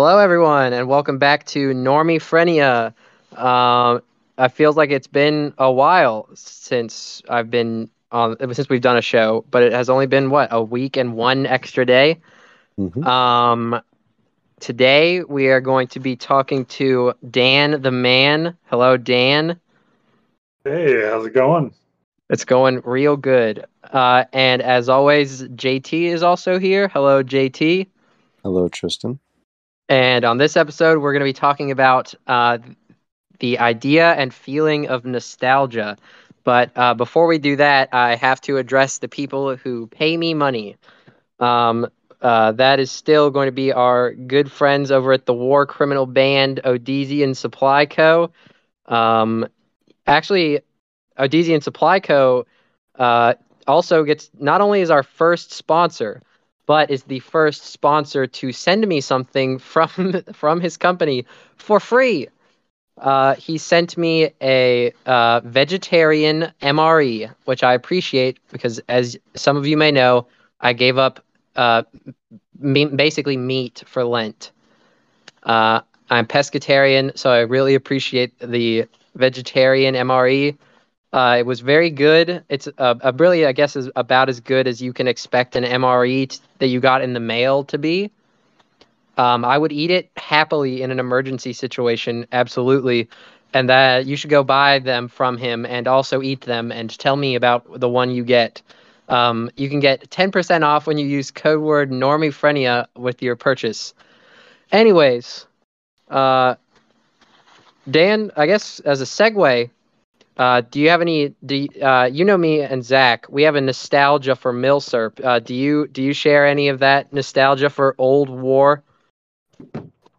Hello, everyone, and welcome back to Normiephrenia. Um, it feels like it's been a while since I've been on, since we've done a show, but it has only been what a week and one extra day. Mhm. Um, today we are going to be talking to Dan the Man. Hello, Dan. Hey, how's it going? It's going real good. Uh, and as always, JT is also here. Hello, JT. Hello, Tristan. And on this episode, we're going to be talking about uh, the idea and feeling of nostalgia. But uh, before we do that, I have to address the people who pay me money. Um, uh, that is still going to be our good friends over at the War Criminal Band, Odieisan Supply Co. Um, actually, Odieisan Supply Co. Uh, also gets not only is our first sponsor, but is the first sponsor to send me something from from his company for free. Uh, he sent me a uh, vegetarian MRE, which I appreciate because, as some of you may know, I gave up uh, me- basically meat for Lent. Uh, I'm pescatarian, so I really appreciate the vegetarian MRE. Uh, it was very good. It's uh, a really, I guess, is about as good as you can expect an MRE t- that you got in the mail to be. Um, I would eat it happily in an emergency situation, absolutely. And that you should go buy them from him and also eat them and tell me about the one you get. Um, you can get 10% off when you use code word normiephrenia with your purchase. Anyways, uh, Dan, I guess as a segue, uh, do you have any? Do you, uh, you know me and Zach? We have a nostalgia for Milsurp. Uh, do you do you share any of that nostalgia for old war?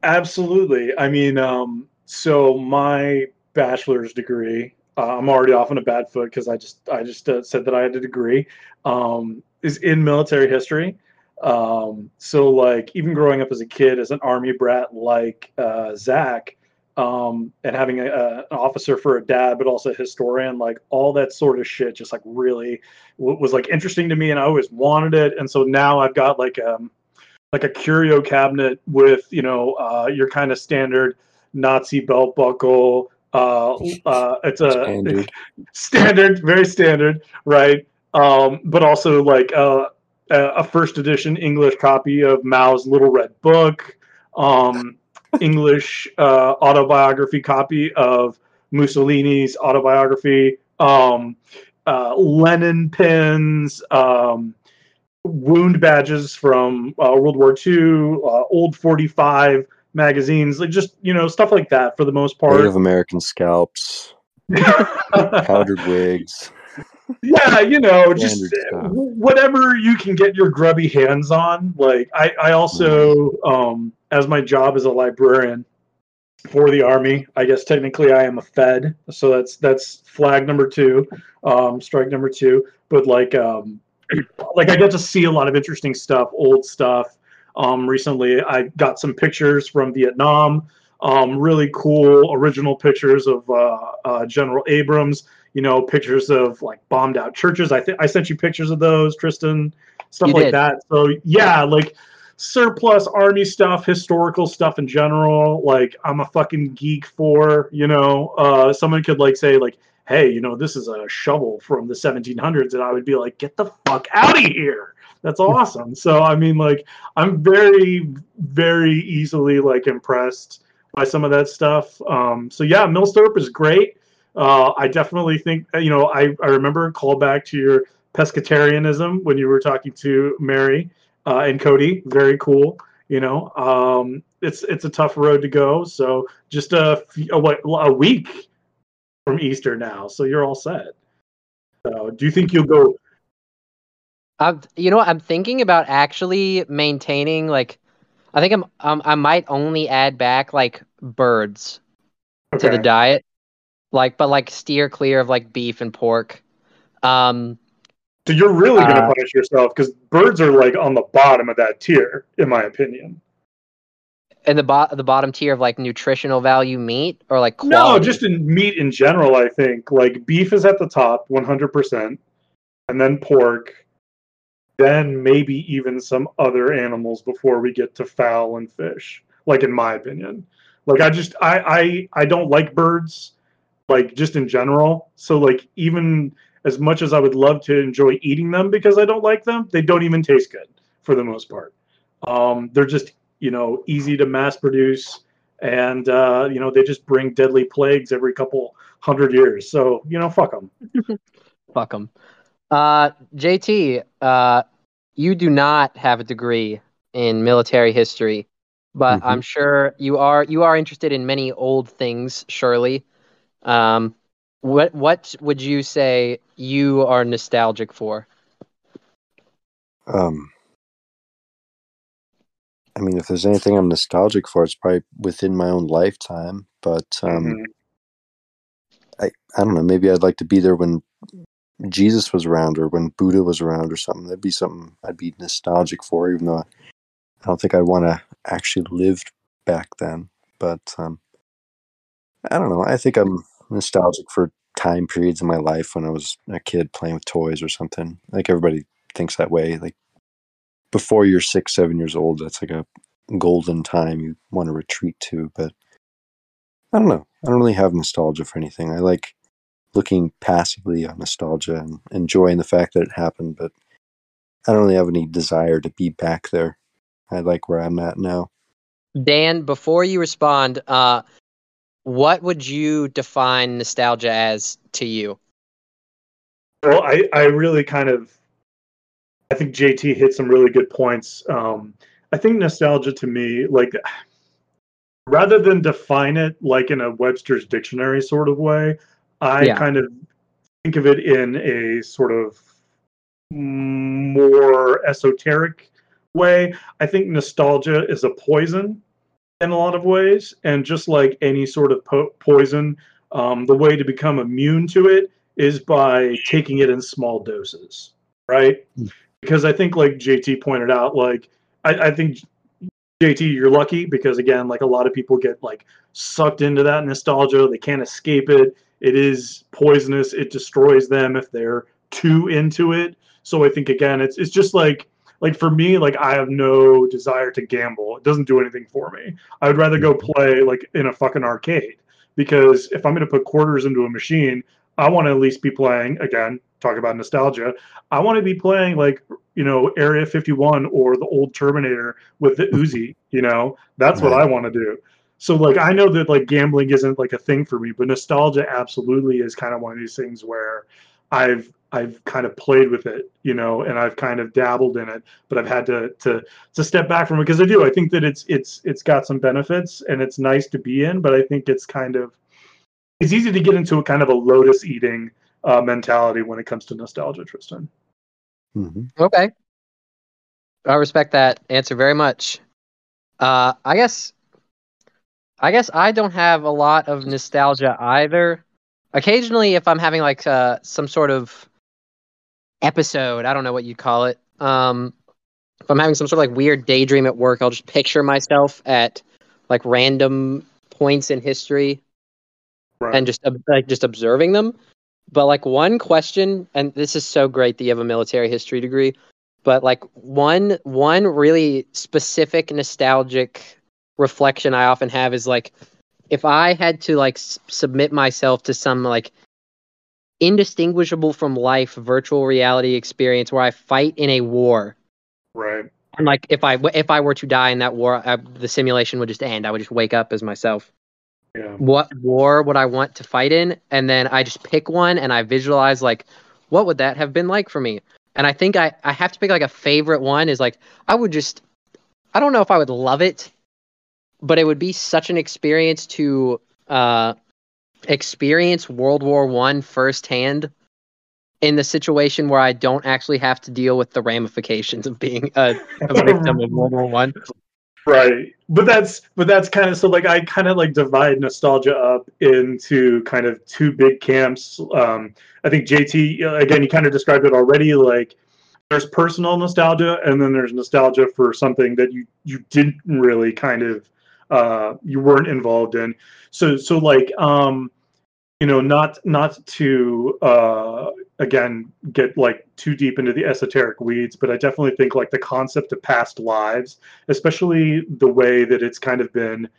Absolutely. I mean, um, so my bachelor's degree, uh, I'm already off on a bad foot because I just I just uh, said that I had a degree, um, is in military history. Um, so like even growing up as a kid as an army brat like uh, Zach, um, and having a, a, an officer for a dad, but also a historian, like all that sort of shit, just like really w- was like interesting to me, and I always wanted it. And so now I've got like um like a curio cabinet with you know uh, your kind of standard Nazi belt buckle. Uh, uh, it's a Standard. standard, very standard, right? Um, but also like uh, a a first edition English copy of Mao's Little Red Book. Um, English uh, autobiography copy of Mussolini's autobiography, um, uh, Lenin pins, um, wound badges from uh, World War II, uh, old 45 magazines, like just you know stuff like that for the most part. Native American scalps, powdered wigs. yeah, you know, just w- whatever you can get your grubby hands on. Like I, I also, um, as my job as a librarian for the army, I guess technically I am a Fed, so that's that's flag number two, um, strike number two. But like, um, like I get to see a lot of interesting stuff, old stuff. Um, recently, I got some pictures from Vietnam. Um, really cool original pictures of uh, uh, General Abrams you know, pictures of like bombed out churches. I think I sent you pictures of those, Tristan, stuff You like did. that. So yeah, like surplus army stuff, historical stuff in general. Like I'm a fucking geek for, you know, uh, someone could like say like, hey, you know, this is a shovel from the 1700s, and I would be like, get the fuck out of here. That's awesome. so I mean, like, I'm very, very easily like impressed by some of that stuff. Um, so yeah, Milsurp is great. Uh, I definitely think uh, you know I, I remember call back to your pescatarianism when you were talking to Mary uh, and Cody. Very cool. You know, um, it's it's a tough road to go. So just a what a week from Easter now, so you're all set. So do you think you'll go? I'm, you know, I'm thinking about actually maintaining like, I think I'm, um, I might only add back like birds to the diet, like, but like steer clear of like beef and pork. Um, So you're really gonna Uh, punish yourself because birds are like on the bottom of that tier, in my opinion. And the bot, the bottom tier of like nutritional value meat or like No, just in meat in general, I think. Like beef is at the top, 100%, and then pork, then maybe even some other animals before we get to fowl and fish. like in my opinion. Like I just I I I don't like birds like just in general. So like even as much as I would love to enjoy eating them because I don't like them, they don't even taste good for the most part. Um, they're just you know easy to mass produce, and uh, you know they just bring deadly plagues every couple hundred years. So you know, fuck them. Fuck them. Uh, JT, uh, you do not have a degree in military history, but Mhm. I'm sure you are you are interested in many old things. Surely, um, what what would you say you are nostalgic for? Um, I mean, if there's anything I'm nostalgic for, it's probably within my own lifetime. But um, Mhm. I don't know. Maybe I'd like to be there when Jesus was around, or when Buddha was around, or something. That'd be something I'd be nostalgic for, even though I don't think I'd want to actually live back then. But um, I don't know. I think I'm nostalgic for time periods in my life when I was a kid playing with toys or something. Like everybody thinks that way. Like before you're six, seven years old, that's like a golden time you want to retreat to. But I don't know. I don't really have nostalgia for anything. I like looking passively on nostalgia and enjoying the fact that it happened, but I don't really have any desire to be back there. I like where I'm at now. Dan, before you respond, uh, what would you define nostalgia as to you? Well, I, I really kind of, I think JT hit some really good points. Um, I think nostalgia to me, like, rather than define it like in a Webster's dictionary sort of way, I Yeah. kind of think of it in a sort of more esoteric way. I think nostalgia is a poison in a lot of ways, and just like any sort of po- poison, um, the way to become immune to it is by taking it in small doses, right? Mm. Because I think, like JT pointed out, like I, I think JT, you're lucky because again, like a lot of people get like sucked into that nostalgia. They can't escape it. It is poisonous. It destroys them if they're too into it. So I think again, it's it's just like like for me, like I have no desire to gamble. It doesn't do anything for me. I would rather go play like in a fucking arcade because if I'm going to put quarters into a machine, I want to at least be playing again. Talk about nostalgia. I want to be playing like you know Area 51 or the old Terminator with the Uzi. You know that's what I want to do. So like I know that like gambling isn't like a thing for me, but nostalgia absolutely is kind of one of these things where I've I've kind of played with it, you know, and I've kind of dabbled in it, but I've had to to to step back from it because I do. I think that it's it's it's got some benefits and it's nice to be in, but I think it's kind of it's easy to get into a kind of a lotus eating uh, mentality when it comes to nostalgia, Tristan. hmm Okay. I respect that answer very much. Uh, I guess, I guess I don't have a lot of nostalgia either. Occasionally, if I'm having like uh, some sort of episode, I don't know what you call it. Um, if I'm having some sort of like weird daydream at work, I'll just picture myself at like random points in history Right. and just like just observing them. But like one question, and this is so great that you have a military history degree, but like one one really specific nostalgic reflection I often have is like if I had to like s- submit myself to some like indistinguishable from life virtual reality experience where I fight in a war right. and like if I if I were to die in that war, I, the simulation would just end. I would just wake up as myself Yeah. what war would I want to fight in, and then I just pick one and I visualize like what would that have been like for me. And I think I I have to pick like a favorite one is like I would just I don't know if I would love it, but it would be such an experience to uh experience World War One firsthand in the situation where I don't actually have to deal with the ramifications of being a, a victim of World War One. Right. But that's but that's kind of so like I kind of like divide nostalgia up into kind of two big camps. Um I think JT uh, again you kind of described it already like there's personal nostalgia and then there's nostalgia for something that you you didn't really kind of uh you weren't involved in. So so like um you know, not not to uh, again get like too deep into the esoteric weeds, but I definitely think like the concept of past lives, especially the way that it's kind of been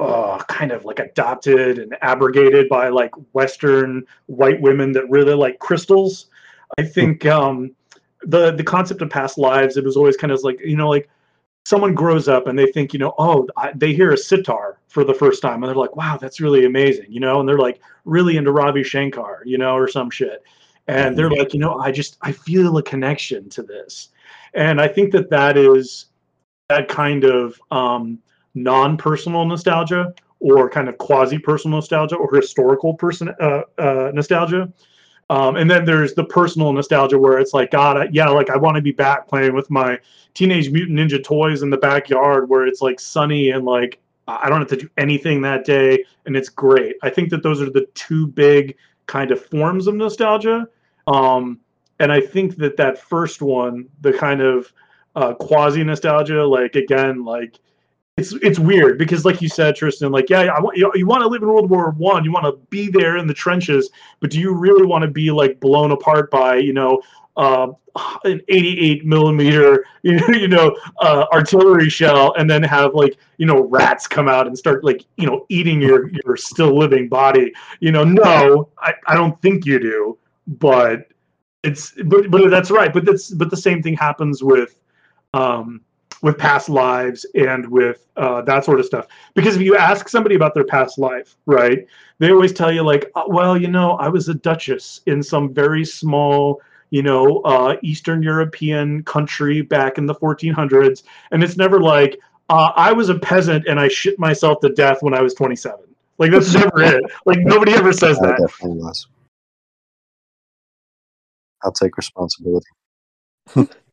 uh, kind of like adopted and abrogated by like Western white women that really like crystals. I think um, the the concept of past lives it was always kind of like you know like someone grows up and they think you know oh I, they hear a sitar for the first time and they're like wow that's really amazing you know and they're like really into Ravi Shankar you know or some shit and they're like you know I just I feel a connection to this and I think that that is that kind of um, non-personal nostalgia or kind of quasi-personal nostalgia or historical person uh, uh, nostalgia. Um, and then there's the personal nostalgia where it's like, God, I, yeah, like I want to be back playing with my Teenage Mutant Ninja toys in the backyard where it's like sunny and like I don't have to do anything that day and it's great. I think that those are the two big kind of forms of nostalgia. Um, and I think that that first one, the kind of uh, quasi nostalgia, like again, like it's it's weird because like you said tristan like yeah i want you, you want to live in world war one you want to be there in the trenches but do you really want to be like blown apart by you know uh, an 88 millimeter you know, you know uh, artillery shell and then have like you know rats come out and start like you know eating your your still living body? You know no i, I don't think you do but it's but but that's right but that's but the same thing happens with um with past lives and with uh, that sort of stuff. Because if you ask somebody about their past life, right, they always tell you like, uh, well, you know, I was a duchess in some very small, you know, uh, Eastern European country back in the 1400s, and it's never like uh, I was a peasant and I shit myself to death when I was 27. Like that's never it. Like nobody ever says that. definitely. I'll take responsibility.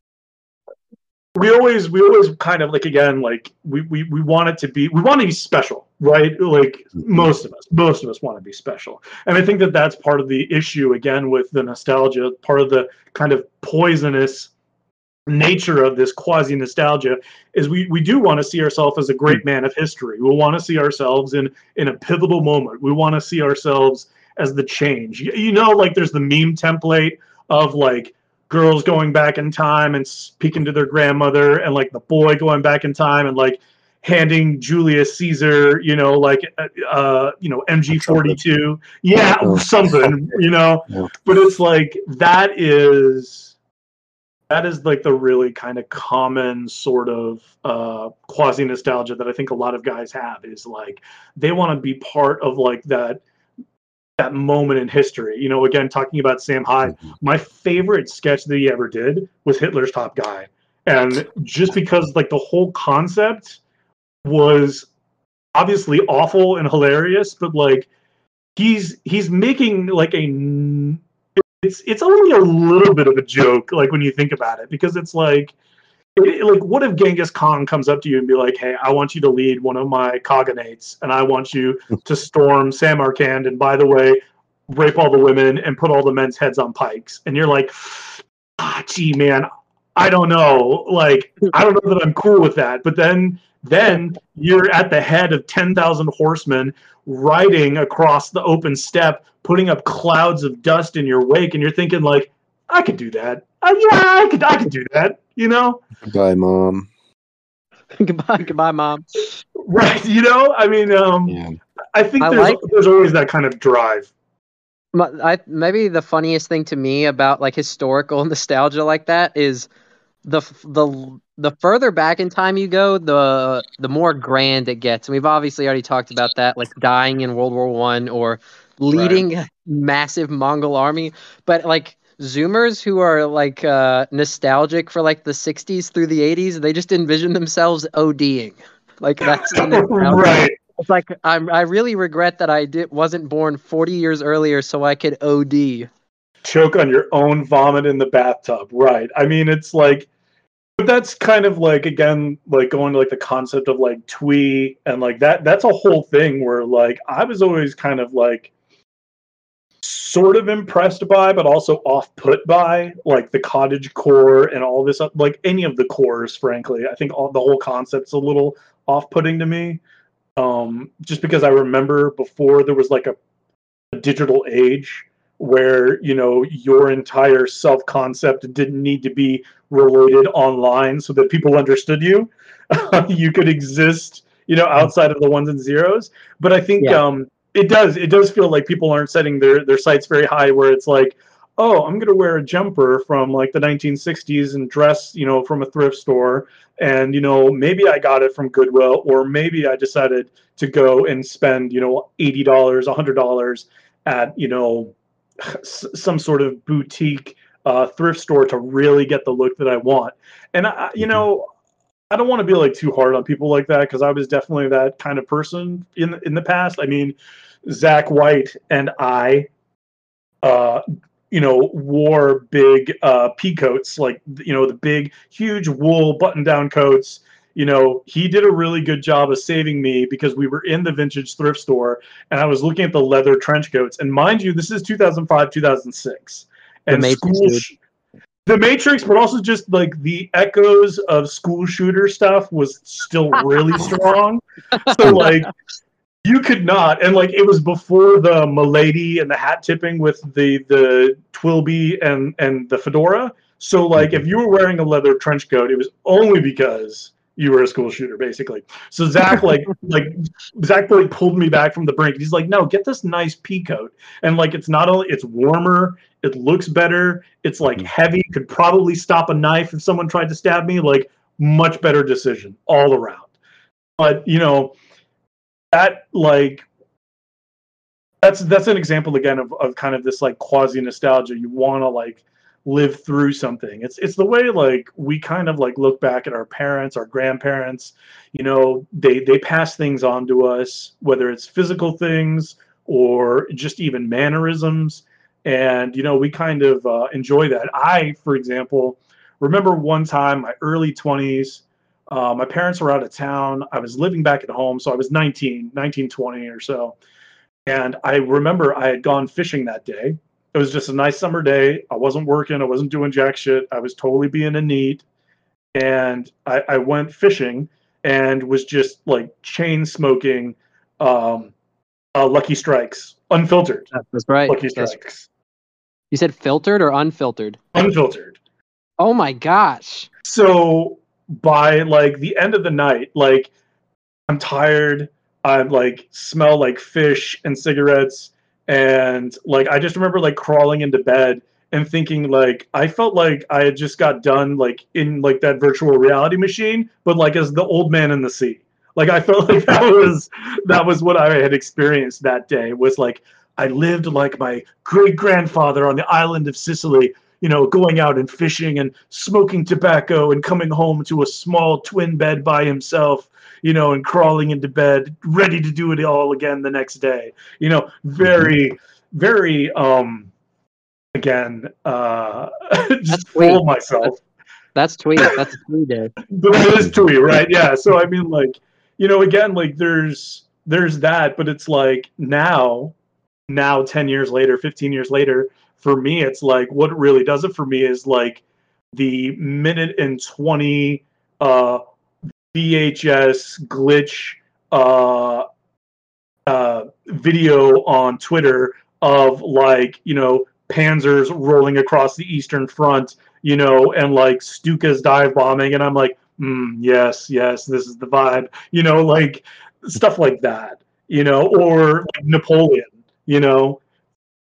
we always we always kind of like again like we, we we want it to be we want to be special right? Like mm-hmm. most of us most of us want to be special. And i think that that's part of the issue again with the nostalgia part of the kind of poisonous nature of this quasi nostalgia is we we do want to see ourselves as a great mm. man of history. We want to see ourselves in in a pivotal moment. We want to see ourselves as the change. You, you know like there's the meme template of like girls going back in time and speaking to their grandmother and like the boy going back in time and like handing Julius Caesar, you know, like uh, uh you know, MG42. Yeah, something, you know. Yeah. But it's like that is that is like the really kind of common sort of uh quasi nostalgia that I think a lot of guys have is like they want to be part of like that that moment in history. You know, again, talking about Sam Hyde, mm-hmm. my favorite sketch that he ever did was Hitler's Top Guy. And just because, like, the whole concept was obviously awful and hilarious, but like, he's he's making like a it's it's only a little bit of a joke, like when you think about it, because it's like it- like what if Genghis Khan comes up to you and be like, "Hey, I want you to lead one of my cognates, and I want you to storm Samarkand, and by the way, rape all the women and put all the men's heads on pikes," and you're like, "Ah, gee, man, I don't know. Like, I don't know that I'm cool with that." But then, then you're at the head of ten thousand horsemen riding across the open steppe, putting up clouds of dust in your wake, and you're thinking like, "I could do that. Uh, yeah, I could. I could do that." You know. Goodbye, mom. goodbye, goodbye, mom. Right. You know, I mean, um, Yeah. I think I there's like- there's always that kind of drive. My- I, maybe the funniest thing to me about like historical nostalgia like that is the the the further back in time you go, the the more grand it gets. And we've obviously already talked about that, like dying in World War One or leading a massive Mongol army. But like Zoomers who are like uh, nostalgic for like the '60s through the '80s, they just envision themselves ODing. Like that's right. It's like I'm, I really regret that I did wasn't born 40 years earlier so I could OD. Choke on your own vomit in the bathtub. Right. I mean, it's like, but that's kind of like again, like going to like the concept of like twee and like that. That's a whole thing where like I was always kind of like sort of impressed by, but also off put by like the cottage core and all this, like any of the cores. Frankly, I think all the whole concept's a little off putting to me. um, just because I remember before there was like a a digital age where you know your entire self concept didn't need to be related online so that people understood you you could exist you know outside of the ones and zeros but i think Yeah. um it does it does feel like people aren't setting their their sights very high where it's like oh i'm going to wear a jumper from like the 1960s and dress you know from a thrift store and you know maybe i got it from goodwill or maybe i decided to go and spend you know $80 $100 at you know s- some sort of boutique uh, thrift store to really get the look that i want. And I, I- you know I don't want to be like too hard on people like that because I was definitely that kind of person in in the past. I mean, Zach White and I, uh, you know, wore big uh, pea coats, like you know the big, huge wool button-down coats. You know, he did a really good job of saving me because we were in the vintage thrift store and I was looking at the leather trench coats. And mind you, this is 2005, 2006, and Matrix, school. sh- the Matrix, but also just like the echoes of school shooter stuff was still really strong. So like you could not, and like it was before the milady and the hat tipping with the the trilby and and the fedora. So like if you were wearing a leather trench coat, it was only because you were a school shooter, basically. So Zach like like Zach like pulled me back from the brink. He's like, no, get this nice pea coat, and like it's not only it's warmer, it looks better, it's like Mhm. heavy, could probably stop a knife if someone tried to stab me. Like much better decision all around. But you know that like that's that's an example again of, of kind of this like quasi nostalgia you want to like live through something. It's it's the way like we kind of like look back at our parents our grandparents you know they they pass things on to us whether it's physical things or just even mannerisms. And you know we kind of uh, enjoy that. I for example remember one time my early 20s uh, my parents were out of town. I was living back at home so i was 19 19 20 or so. And i remember i had gone fishing that day it was just a nice summer day. I wasn't working. I wasn't doing jack shit. I was totally being a NEET. And i, I went fishing and was just like chain smoking um, uh, lucky strikes unfiltered. That's right. lucky That's- strikes. You said filtered or unfiltered? unfiltered. Oh my gosh. so by like the end of the night like i'm tired. I like smell like fish and cigarettes and like i just remember like crawling into bed and thinking like i felt like i had just got done like in like that virtual reality machine but like as the old man in the sea. Like i felt like that was that was what i had experienced that day was like i lived like my great grandfather on the island of sicily you know, going out and fishing and smoking tobacco and coming home to a small twin bed by himself, you know, and crawling into bed, ready to do it all again the next day. You know, very, very, um, again, uh, just of myself. That's tweet. That's tweet day. But that is twee, right? Yeah. So I mean, like, you know, again, like there's there's that, but it's like now, now ten years later, fifteen years later, for me, it's like what really does it for me is like the minute and twenty uh, VHS glitch uh, uh, video on Twitter of like you know panzers rolling across the Eastern Front, you know, and like Stuka's dive bombing, and I'm like, mm, yes, yes, this is the vibe, you know, like stuff like that, you know, or like Napoleon, you know,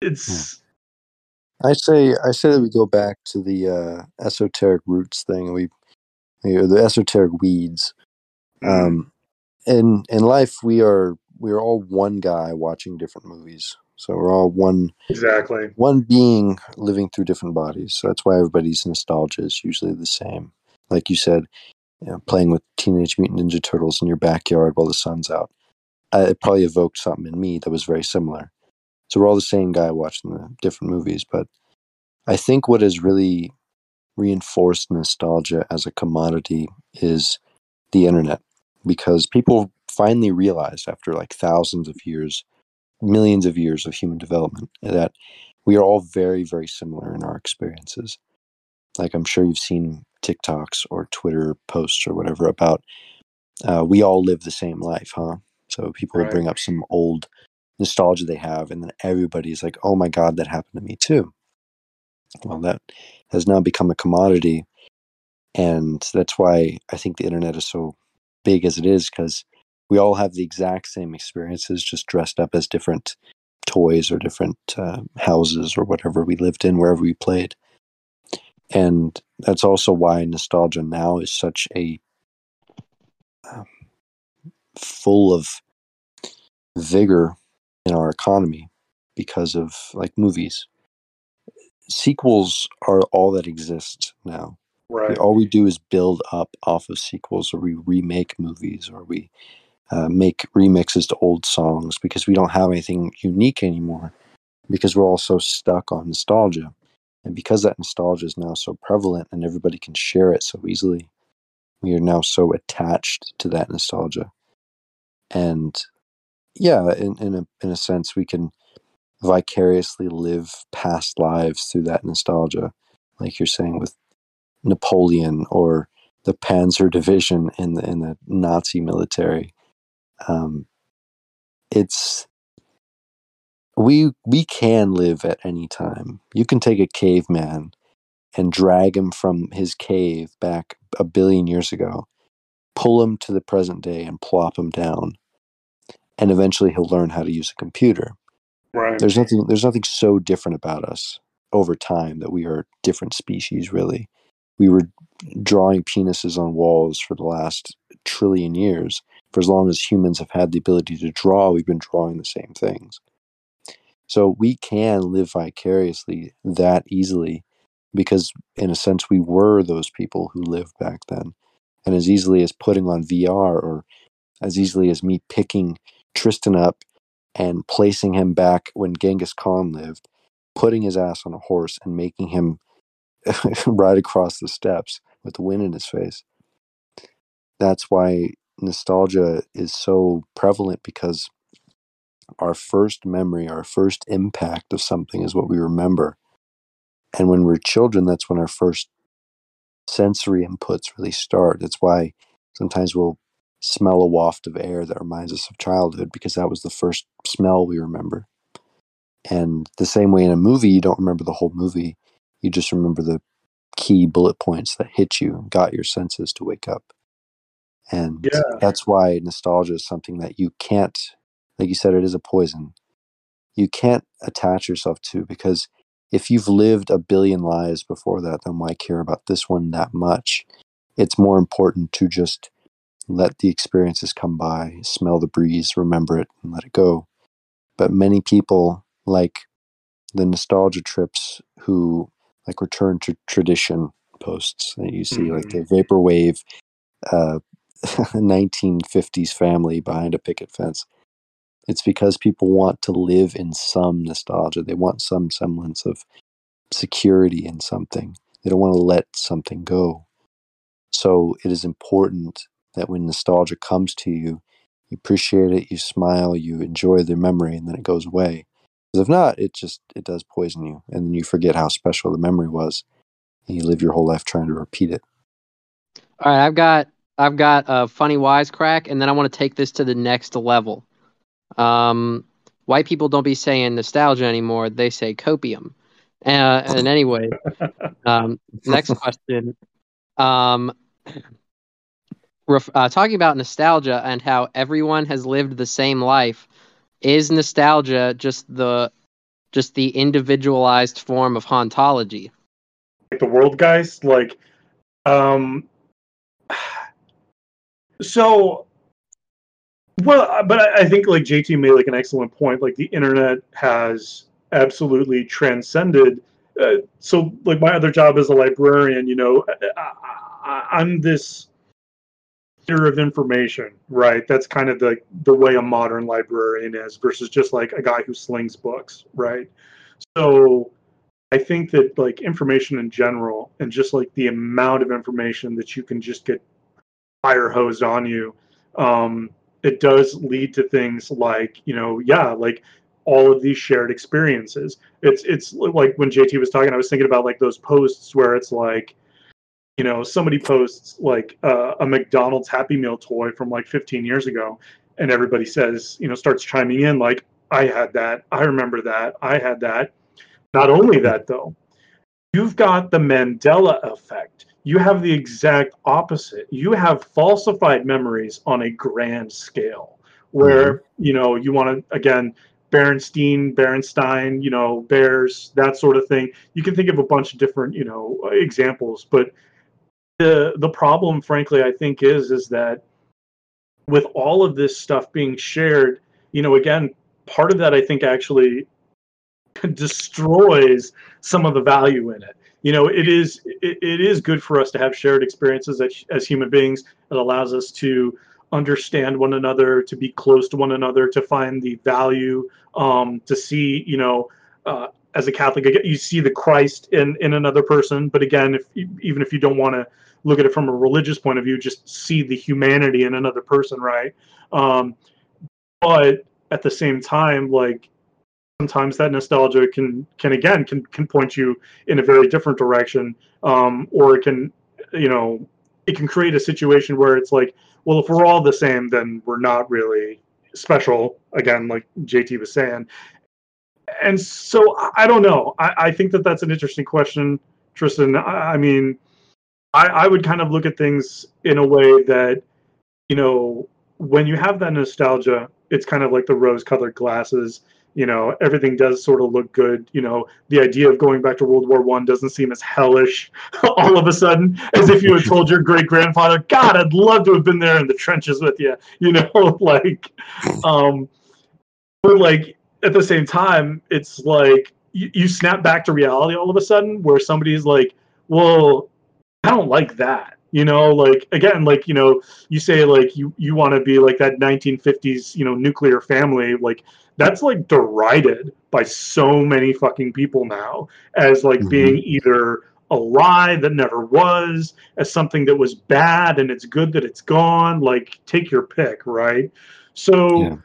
it's I say I say that we go back to the uh, esoteric roots thing. We, you know, the esoteric weeds. Um, in in life, we are we are all one guy watching different movies. So we're all one exactly one being living through different bodies. So that's why everybody's nostalgia is usually the same. Like you said, you know, playing with Teenage Mutant Ninja Turtles in your backyard while the sun's out. Uh, it probably evoked something in me that was very similar. So we're all the same guy watching the different movies. But I think what has really reinforced nostalgia as a commodity is the internet because people finally realized after like thousands of years, millions of years of human development that we are all very, very similar in our experiences. Like I'm sure you've seen TikToks or Twitter posts or whatever about uh, we all live the same life, huh? So people Right. bring up some old nostalgia they have, and then everybody's like, "Oh my god, that happened to me too." Well, that has now become a commodity, and that's why I think the internet is so big as it is because we all have the exact same experiences, just dressed up as different toys or different uh, houses or whatever we lived in wherever we played. And that's also why nostalgia now is such a uh, full of vigor in our economy because of like movies. Sequels are all that exists now. Right. All we do is build up off of sequels, or we remake movies, or we uh, make remixes to old songs because we don't have anything unique anymore because we're all so stuck on nostalgia. And because that nostalgia is now so prevalent and everybody can share it so easily, we are now so attached to that nostalgia. And yeah, in, in a in a sense, we can vicariously live past lives through that nostalgia, like you're saying with Napoleon or the Panzer Division in the in the Nazi military. Um, it's we we can live at any time. You can take a caveman and drag him from his cave back a billion years ago, pull him to the present day and plop him down. And eventually he'll learn how to use a computer. Right. There's nothing there's nothing so different about us over time that we are different species really. We were drawing penises on walls for the last trillion years. For as long as humans have had the ability to draw, we've been drawing the same things. So we can live vicariously that easily because, in a sense, we were those people who lived back then. And as easily as putting on VR or as easily as me picking Tristan up and placing him back when Genghis Khan lived, putting his ass on a horse and making him ride across the steppes with the wind in his face. That's why nostalgia is so prevalent because our first memory, our first impact of something is what we remember. And when we're children, that's when our first sensory inputs really start. That's why sometimes we'll smell a waft of air that reminds us of childhood because that was the first smell we remember. And the same way in a movie, you don't remember the whole movie, you just remember the key bullet points that hit you and got your senses to wake up. And Yeah. that's why nostalgia is something that you can't, like you said, it is a poison. You can't attach yourself to because if you've lived a billion lives before that, then why care about this one that much? It's more important to just let the experiences come by, smell the breeze, remember it, and let it go. But many people, like the nostalgia trips, who like return to tradition posts that you see, like the vaporwave uh, 1950s family behind a picket fence. It's because people want to live in some nostalgia. They want some semblance of security in something. They don't want to let something go. So it is important that when nostalgia comes to you, you appreciate it, you smile, you enjoy the memory, and then it goes away. Because if not, it just it does poison you, and then you forget how special the memory was, and you live your whole life trying to repeat it. All right, I've got I've got a funny wisecrack, and then I want to take this to the next level. Um, white people don't be saying nostalgia anymore; they say copium. Uh, and anyway, um, next question. Um, ref, uh, talking about nostalgia and how everyone has lived the same life, is nostalgia just the just the individualized form of hauntology? like the world guys like um so well uh, but I, I think like jt made like an excellent point like the internet has absolutely transcended uh, so like my other job as a librarian you know I, I, i'm this of information right that's kind of the the way a modern librarian is versus just like a guy who slings books right so I think that like information in general and just like the amount of information that you can just get fire hosed on you, um, it does lead to things like, you know, yeah, like all of these shared experiences. It's it's like when JT was talking, I was thinking about like those posts where it's like, you know, somebody posts like uh, a McDonald's Happy Meal toy from like 15 years ago, and everybody says, you know, starts chiming in like, I had that. I remember that. I had that. Not only that, though, you've got the Mandela effect. You have the exact opposite. You have falsified memories on a grand scale where, mm-hmm. you know, you want to, again, Berenstein, Berenstein, you know, Bears, that sort of thing. You can think of a bunch of different, you know, examples, but the the problem, frankly, I think is is that with all of this stuff being shared, you know, again, part of that I think actually destroys some of the value in it. You know, it is it, it is good for us to have shared experiences as, as human beings. It allows us to understand one another, to be close to one another, to find the value, um, to see, you know, uh, as a Catholic, you see the Christ in in another person. But again, if even if you don't want to look at it from a religious point of view, just see the humanity in another person, right? Um, but at the same time, like sometimes that nostalgia can can again can can point you in a very different direction, um, or it can, you know, it can create a situation where it's like, well, if we're all the same, then we're not really special. Again, like JT was saying, and so I don't know. I, I think that that's an interesting question, Tristan. I, I mean I, I would kind of look at things in a way that, you know, when you have that nostalgia, it's kind of like the rose colored glasses. You know, everything does sort of look good. You know, the idea of going back to World War One doesn't seem as hellish all of a sudden as if you had told your great grandfather, God, I'd love to have been there in the trenches with you. You know, like, um, but like at the same time, it's like you, you snap back to reality all of a sudden where somebody's like, well, I don't like that. You know, like again, like you know, you say like you you want to be like that 1950s, you know, nuclear family. Like that's like derided by so many fucking people now as like mm-hmm. being either a lie that never was, as something that was bad and it's good that it's gone. Like take your pick, right? So. Yeah.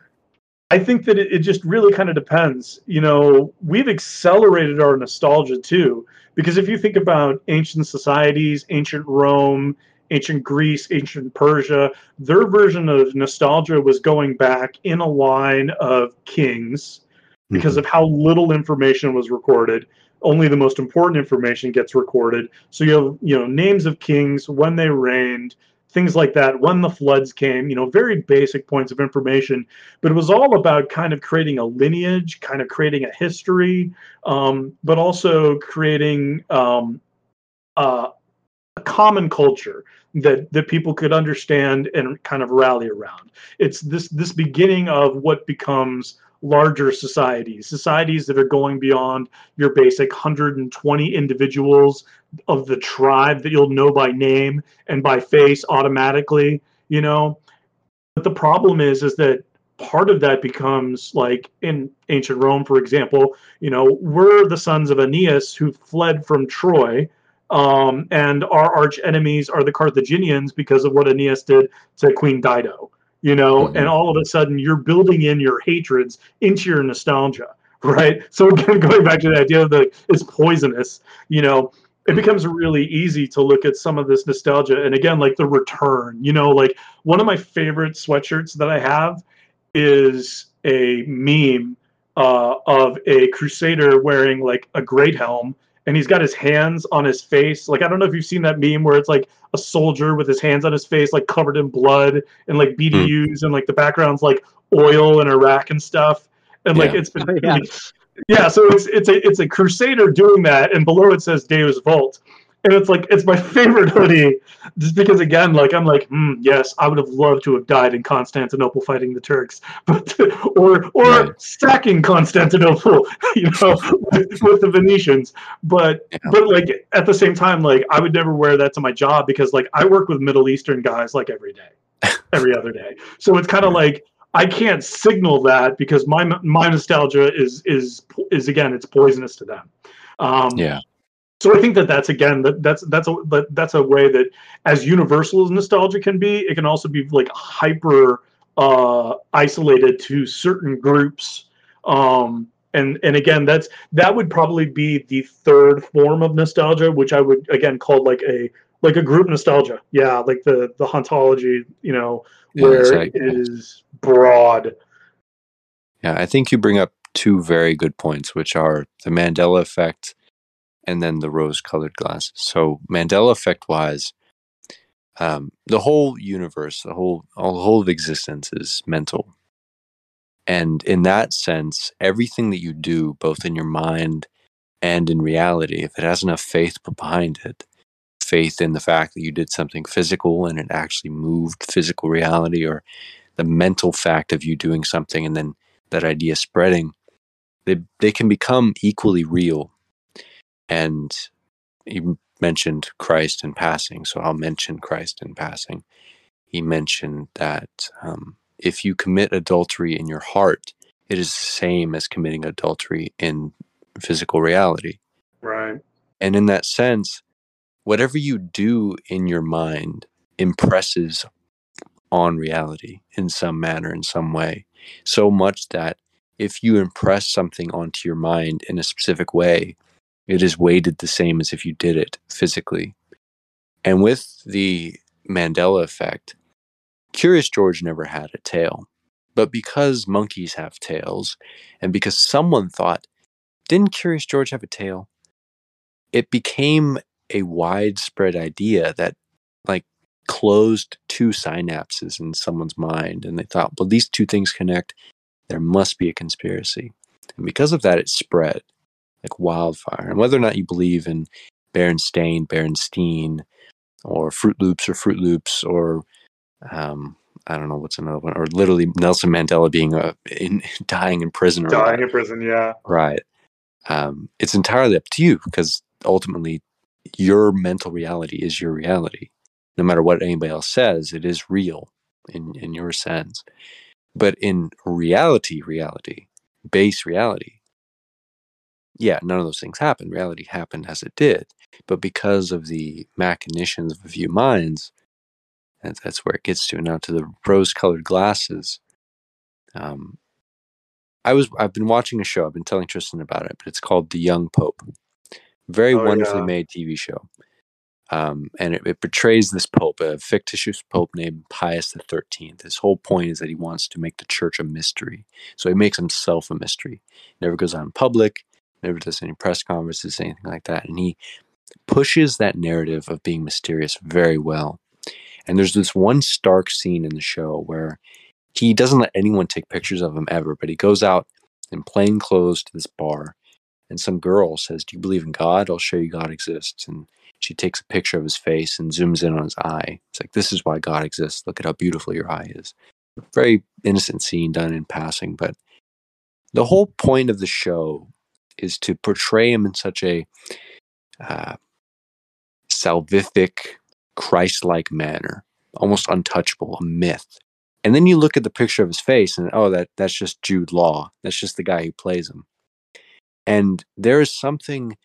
I think that it, it just really kind of depends. You know, we've accelerated our nostalgia too because if you think about ancient societies, ancient Rome, ancient Greece, ancient Persia, their version of nostalgia was going back in a line of kings because mm-hmm. of how little information was recorded. Only the most important information gets recorded. So you have, you know, names of kings, when they reigned, things like that when the floods came you know very basic points of information but it was all about kind of creating a lineage kind of creating a history um, but also creating um, uh, a common culture that that people could understand and kind of rally around. It's this this beginning of what becomes larger societies, societies that are going beyond your basic 120 individuals of the tribe that you'll know by name and by face automatically, you know. But the problem is is that part of that becomes like in ancient Rome, for example, you know, we're the sons of Aeneas who fled from Troy. Um, and our arch enemies are the Carthaginians because of what Aeneas did to Queen Dido you know, mm-hmm. and all of a sudden you're building in your hatreds into your nostalgia, right? So again, going back to the idea that it's poisonous, you know, it becomes really easy to look at some of this nostalgia. And again, like the return, you know, like one of my favorite sweatshirts that I have is a meme uh, of a crusader wearing like a great helm and he's got his hands on his face. Like I don't know if you've seen that meme where it's like a soldier with his hands on his face, like covered in blood, and like BDUs, and like the background's like oil and Iraq and stuff. And like yeah. it's been, yeah. Yeah. So it's it's a it's a crusader doing that, and below it says Deus Vult, and it's like it's my favorite hoodie just because again like i'm like mm, yes i would have loved to have died in constantinople fighting the turks but or or right. sacking constantinople you know with, with, the venetians but yeah. but like at the same time like i would never wear that to my job because like i work with middle eastern guys like every day every other day so it's kind of like I can't signal that because my my nostalgia is is is again it's poisonous to them. Um, yeah so I think that that's again that that's that's a that, that's a way that as universal as nostalgia can be, it can also be like hyper uh, isolated to certain groups. Um, and and again, that's that would probably be the third form of nostalgia, which I would again call like a like a group nostalgia. Yeah, like the the hauntology, you know, where yeah, it is broad. Yeah, I think you bring up two very good points, which are the Mandela effect and then the rose colored glasses. So, Mandela effect wise, um, the whole universe, the whole, all, the whole of existence is mental. And in that sense, everything that you do, both in your mind and in reality, if it has enough faith behind it, faith in the fact that you did something physical and it actually moved physical reality, or the mental fact of you doing something and then that idea spreading, they, they can become equally real. And you mentioned Christ in passing, so I'll mention Christ in passing. He mentioned that um, if you commit adultery in your heart, it is the same as committing adultery in physical reality. Right. And in that sense, whatever you do in your mind impresses on reality in some manner, in some way, so much that if you impress something onto your mind in a specific way, it is weighted the same as if you did it physically. And with the Mandela effect, Curious George never had a tail. But because monkeys have tails, and because someone thought, didn't Curious George have a tail? It became a widespread idea that, like, closed two synapses in someone's mind. And they thought, well, these two things connect. There must be a conspiracy. And because of that, it spread like wildfire. And whether or not you believe in Berenstain, Berenstein, or Fruit Loops or Fruit Loops or um, I don't know what's another one, or literally Nelson Mandela being a, uh, in, dying in prison. Or dying in prison, yeah. Right. Um, it's entirely up to you because ultimately your mental reality is your reality. No matter what anybody else says, it is real in, in your sense. But in reality, reality, base reality, yeah, none of those things happened. Reality happened as it did. But because of the machinations of a few minds, and that's where it gets to. Now to the rose-colored glasses. Um, I was I've been watching a show. I've been telling Tristan about it, but it's called The Young Pope. Very oh, wonderfully yeah. made TV show. Um, and it, it, portrays this pope, a fictitious pope named Pius the Thirteenth. His whole point is that he wants to make the church a mystery, so he makes himself a mystery. Never goes out in public, never does any press conferences, anything like that, and he pushes that narrative of being mysterious very well. And there's this one stark scene in the show where he doesn't let anyone take pictures of him ever, but he goes out in plain clothes to this bar, and some girl says, "Do you believe in God? I'll show you God exists." And she takes a picture of his face and zooms in on his eye. It's like, "This is why God exists. Look at how beautiful your eye is." Very innocent scene done in passing, but the whole point of the show is to portray him in such a uh, salvific Christ like manner, almost untouchable, a myth. And then you look at the picture of his face and oh, that that's just Jude Law. That's just the guy who plays him. And there is something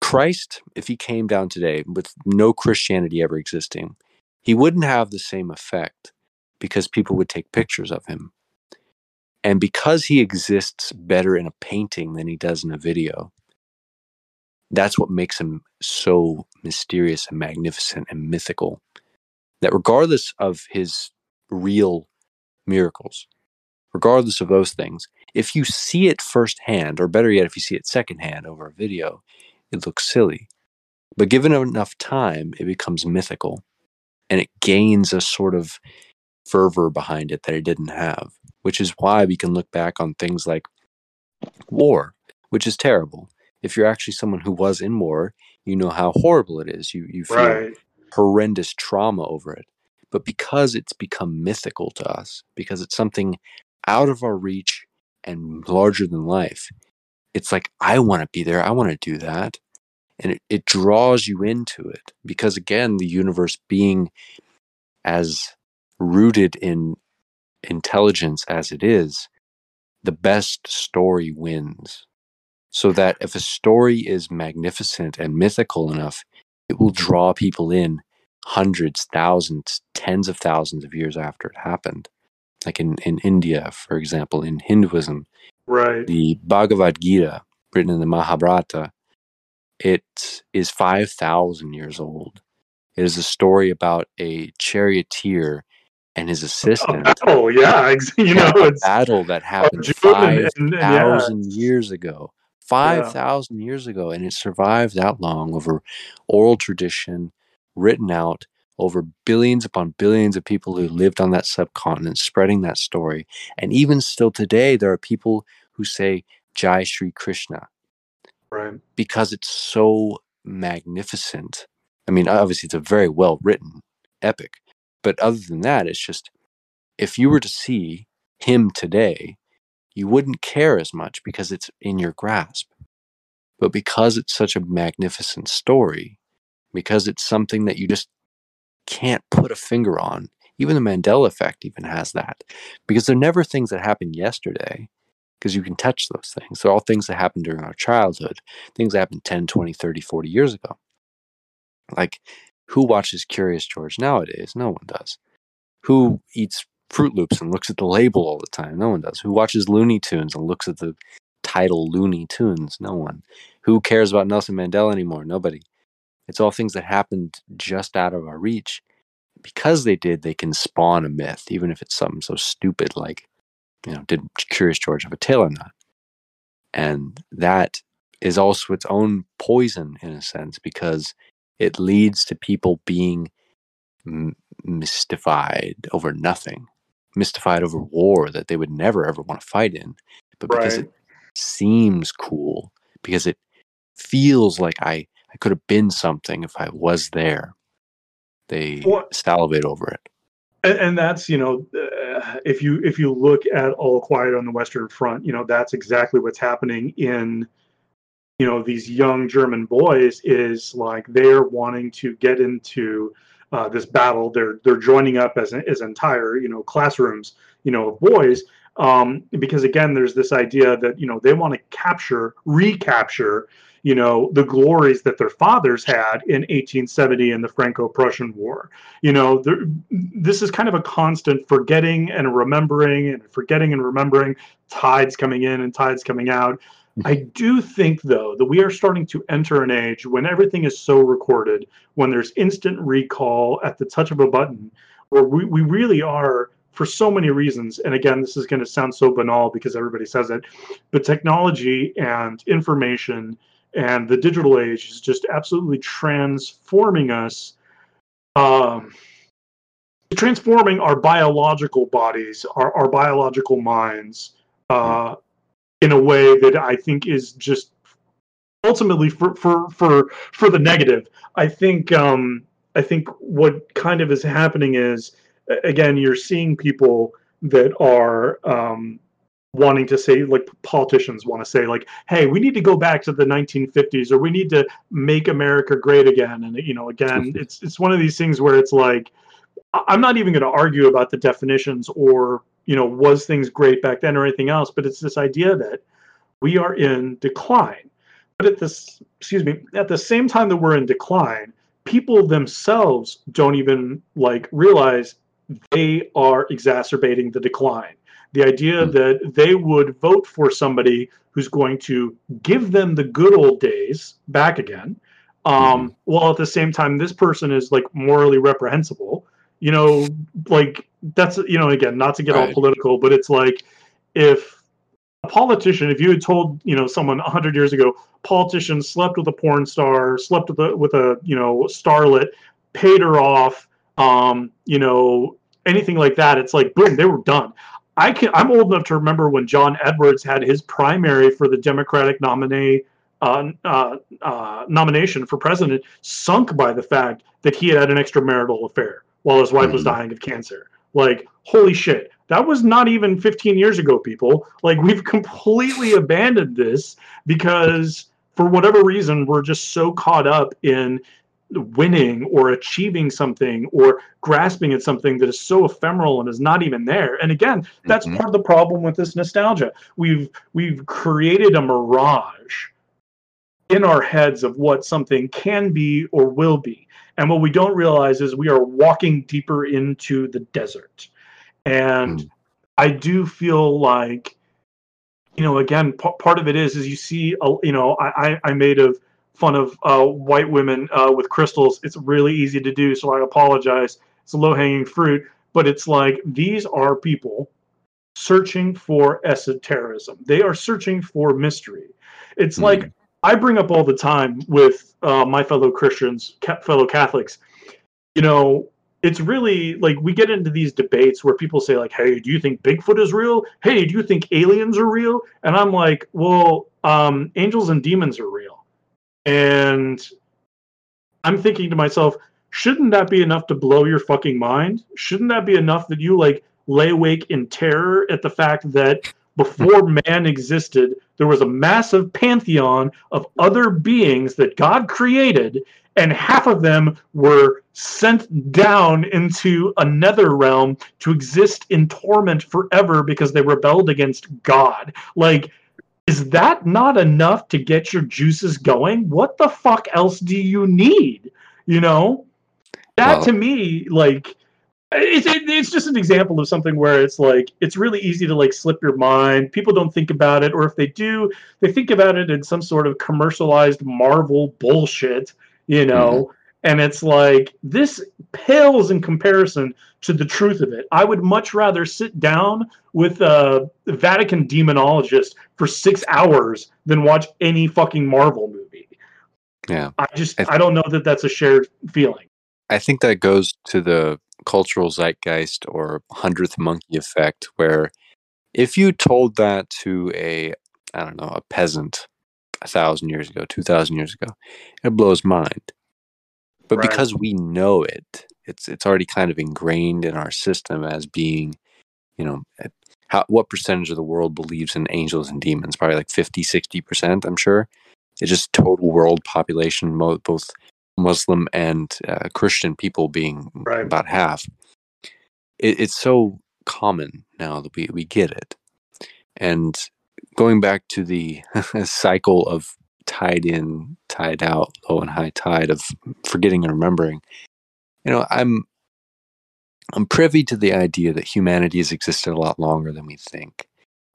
Christ, if he came down today with no Christianity ever existing, he wouldn't have the same effect because people would take pictures of him. And because he exists better in a painting than he does in a video, that's what makes him so mysterious and magnificent and mythical. That regardless of his real miracles, regardless of those things, if you see it firsthand, or better yet, if you see it secondhand over a video, it looks silly. But given enough time, it becomes mythical and it gains a sort of fervor behind it that it didn't have, which is why we can look back on things like war, which is terrible if you're actually someone who was in war, you know how horrible it is. You you feel right. horrendous trauma over it. But because it's become mythical to us, because it's something out of our reach and larger than life, it's like I want to be there. I want to do that. And it, it draws you into it because again, the universe being as rooted in intelligence as it is, the best story wins so that if a story is magnificent and mythical enough, it will draw people in hundreds, thousands, tens of thousands of years after it happened. Like in, in India, for example, in Hinduism, right. the Bhagavad Gita, written in the Mahabharata, it is 5,000 years old. It is a story about a charioteer and his oh, assistant. Oh yeah, you know a battle that happened Arjun and- five and- and yeah. years ago. Five thousand years ago, and it survived that long over oral tradition, written out over billions upon billions of people who lived on that subcontinent, spreading that story. And even still today, there are people who say Jai Shri Krishna right. because it's so magnificent. I mean, obviously, it's a very well written epic, but other than that, it's just if you were to see him today, you wouldn't care as much because it's in your grasp. But because it's such a magnificent story, because it's something that you just can't put a finger on, even the Mandela effect even has that. Because they're never things that happened yesterday, because you can touch those things. They're all things that happened during our childhood, things that happened 10, 20, 30, 40 years ago. Like, who watches Curious George nowadays? No one does. Who eats Fruit Loops and looks at the label all the time? No one does. Who watches Looney Tunes and looks at the title Looney Tunes? No one. Who cares about Nelson Mandela anymore? Nobody. It's all things that happened just out of our reach. Because they did, they can spawn a myth, even if it's something so stupid like, you know, did Curious George have a tail or not? And that is also its own poison in a sense because it leads to people being m- mystified over nothing, mystified over war that they would never ever want to fight in, but because Right. it seems cool, because it feels like I I could have been something if I was there. They Well- salivate over it. and, and that's you know uh, if you if you look at all quiet on the western front you know that's exactly what's happening in you know these young german boys is like they're wanting to get into uh, this battle they're they're joining up as as entire you know classrooms you know of boys um, because again there's this idea that you know they want to capture recapture you know the glories that their fathers had in 1870 in the franco-prussian war. You know there, this is kind of a constant forgetting and remembering and forgetting and remembering tides coming in and tides coming out. Mm-hmm. I do think though that we are starting to enter an age when everything is so recorded when there's instant recall at the touch of a button where we, we really are for so many reasons and again this is going to sound so banal because everybody says it but technology and information and the digital age is just absolutely transforming us um, transforming our biological bodies, our, our biological minds, uh, in a way that I think is just ultimately for for for for the negative. I think um, I think what kind of is happening is again you're seeing people that are um, wanting to say like politicians want to say like hey we need to go back to the 1950s or we need to make america great again. And you know again it's it's one of these things where it's like i'm not even going to argue about the definitions or you know was things great back then or anything else but it's this idea that we are in decline. But at this excuse me at the same time that we're in decline people themselves don't even like realize they are exacerbating the decline the idea Hmm. that they would vote for somebody who's going to give them the good old days back again. Um, while at the same time this person is like morally reprehensible. You know like that's you know again not to get all political but it's like if a politician if you had told you know someone 100 years ago politician slept with a porn star slept with a with a you know starlet paid her off um you know anything like that it's like boom they were done I can. I'm old enough to remember when John Edwards had his primary for the Democratic nominee uh, uh, uh, nomination for president sunk by the fact that he had had an extramarital affair while his wife was Mhm. dying of cancer. Like, holy shit, that was not even 15 years ago, people. Like, we've completely abandoned this because for whatever reason we're just so caught up in winning or achieving something or grasping at something that is so ephemeral and is not even there and again that's Mhm. part of the problem with this nostalgia we've we've created a mirage in our heads of what something can be or will be and what we don't realize is we are walking deeper into the desert and Mm. i do feel like you know again p- part of it is is you see a, you know I, I i made of fun of uh, white women uh, with crystals it's really easy to do so i apologize it's low hanging fruit but it's like these are people searching for esotericism. They are searching for mystery. It's Mhm. like I bring up all the time with uh, my fellow Christians, ca- fellow Catholics. You know, it's really like we get into these debates where people say like, "Hey, do you think Bigfoot is real? Hey, do you think aliens are real?" And I'm like, "Well, um, angels and demons are real." And I'm thinking to myself, shouldn't that be enough to blow your fucking mind? Shouldn't that be enough that you like lay awake in terror at the fact that before man existed, there was a massive pantheon of other beings that God created, and half of them were sent down into another realm to exist in torment forever because they rebelled against God. Like, is that not enough to get your juices going? What the fuck else do you need? You know, that to me, like, it's it, it's just an example of something where it's like it's really easy to like slip your mind. People don't think about it, or if they do, they think about it in some sort of commercialized Marvel bullshit, you know. Mm-hmm. And it's like this pales in comparison to the truth of it. I would much rather sit down with a Vatican demonologist for six hours than watch any fucking Marvel movie. Yeah. I just I- I don't know that that's a shared feeling. I think that goes to the cultural zeitgeist or hundredth monkey effect, where if you told that to a, I don't know, a peasant a thousand years ago, two thousand years ago, it blows mind. But Right. because we know it, it's it's already kind of ingrained in our system as being, you know, how what percentage of the world believes in angels and demons? Probably like 50, 60 percent, I'm sure. It's just total world population, both Muslim and uh, Christian people being Right. about half. It, it's so common now that we, we get it. And going back to the cycle of tied in, tied out, low and high tide of forgetting and remembering, you know, I'm I'm privy to the idea that humanity has existed a lot longer than we think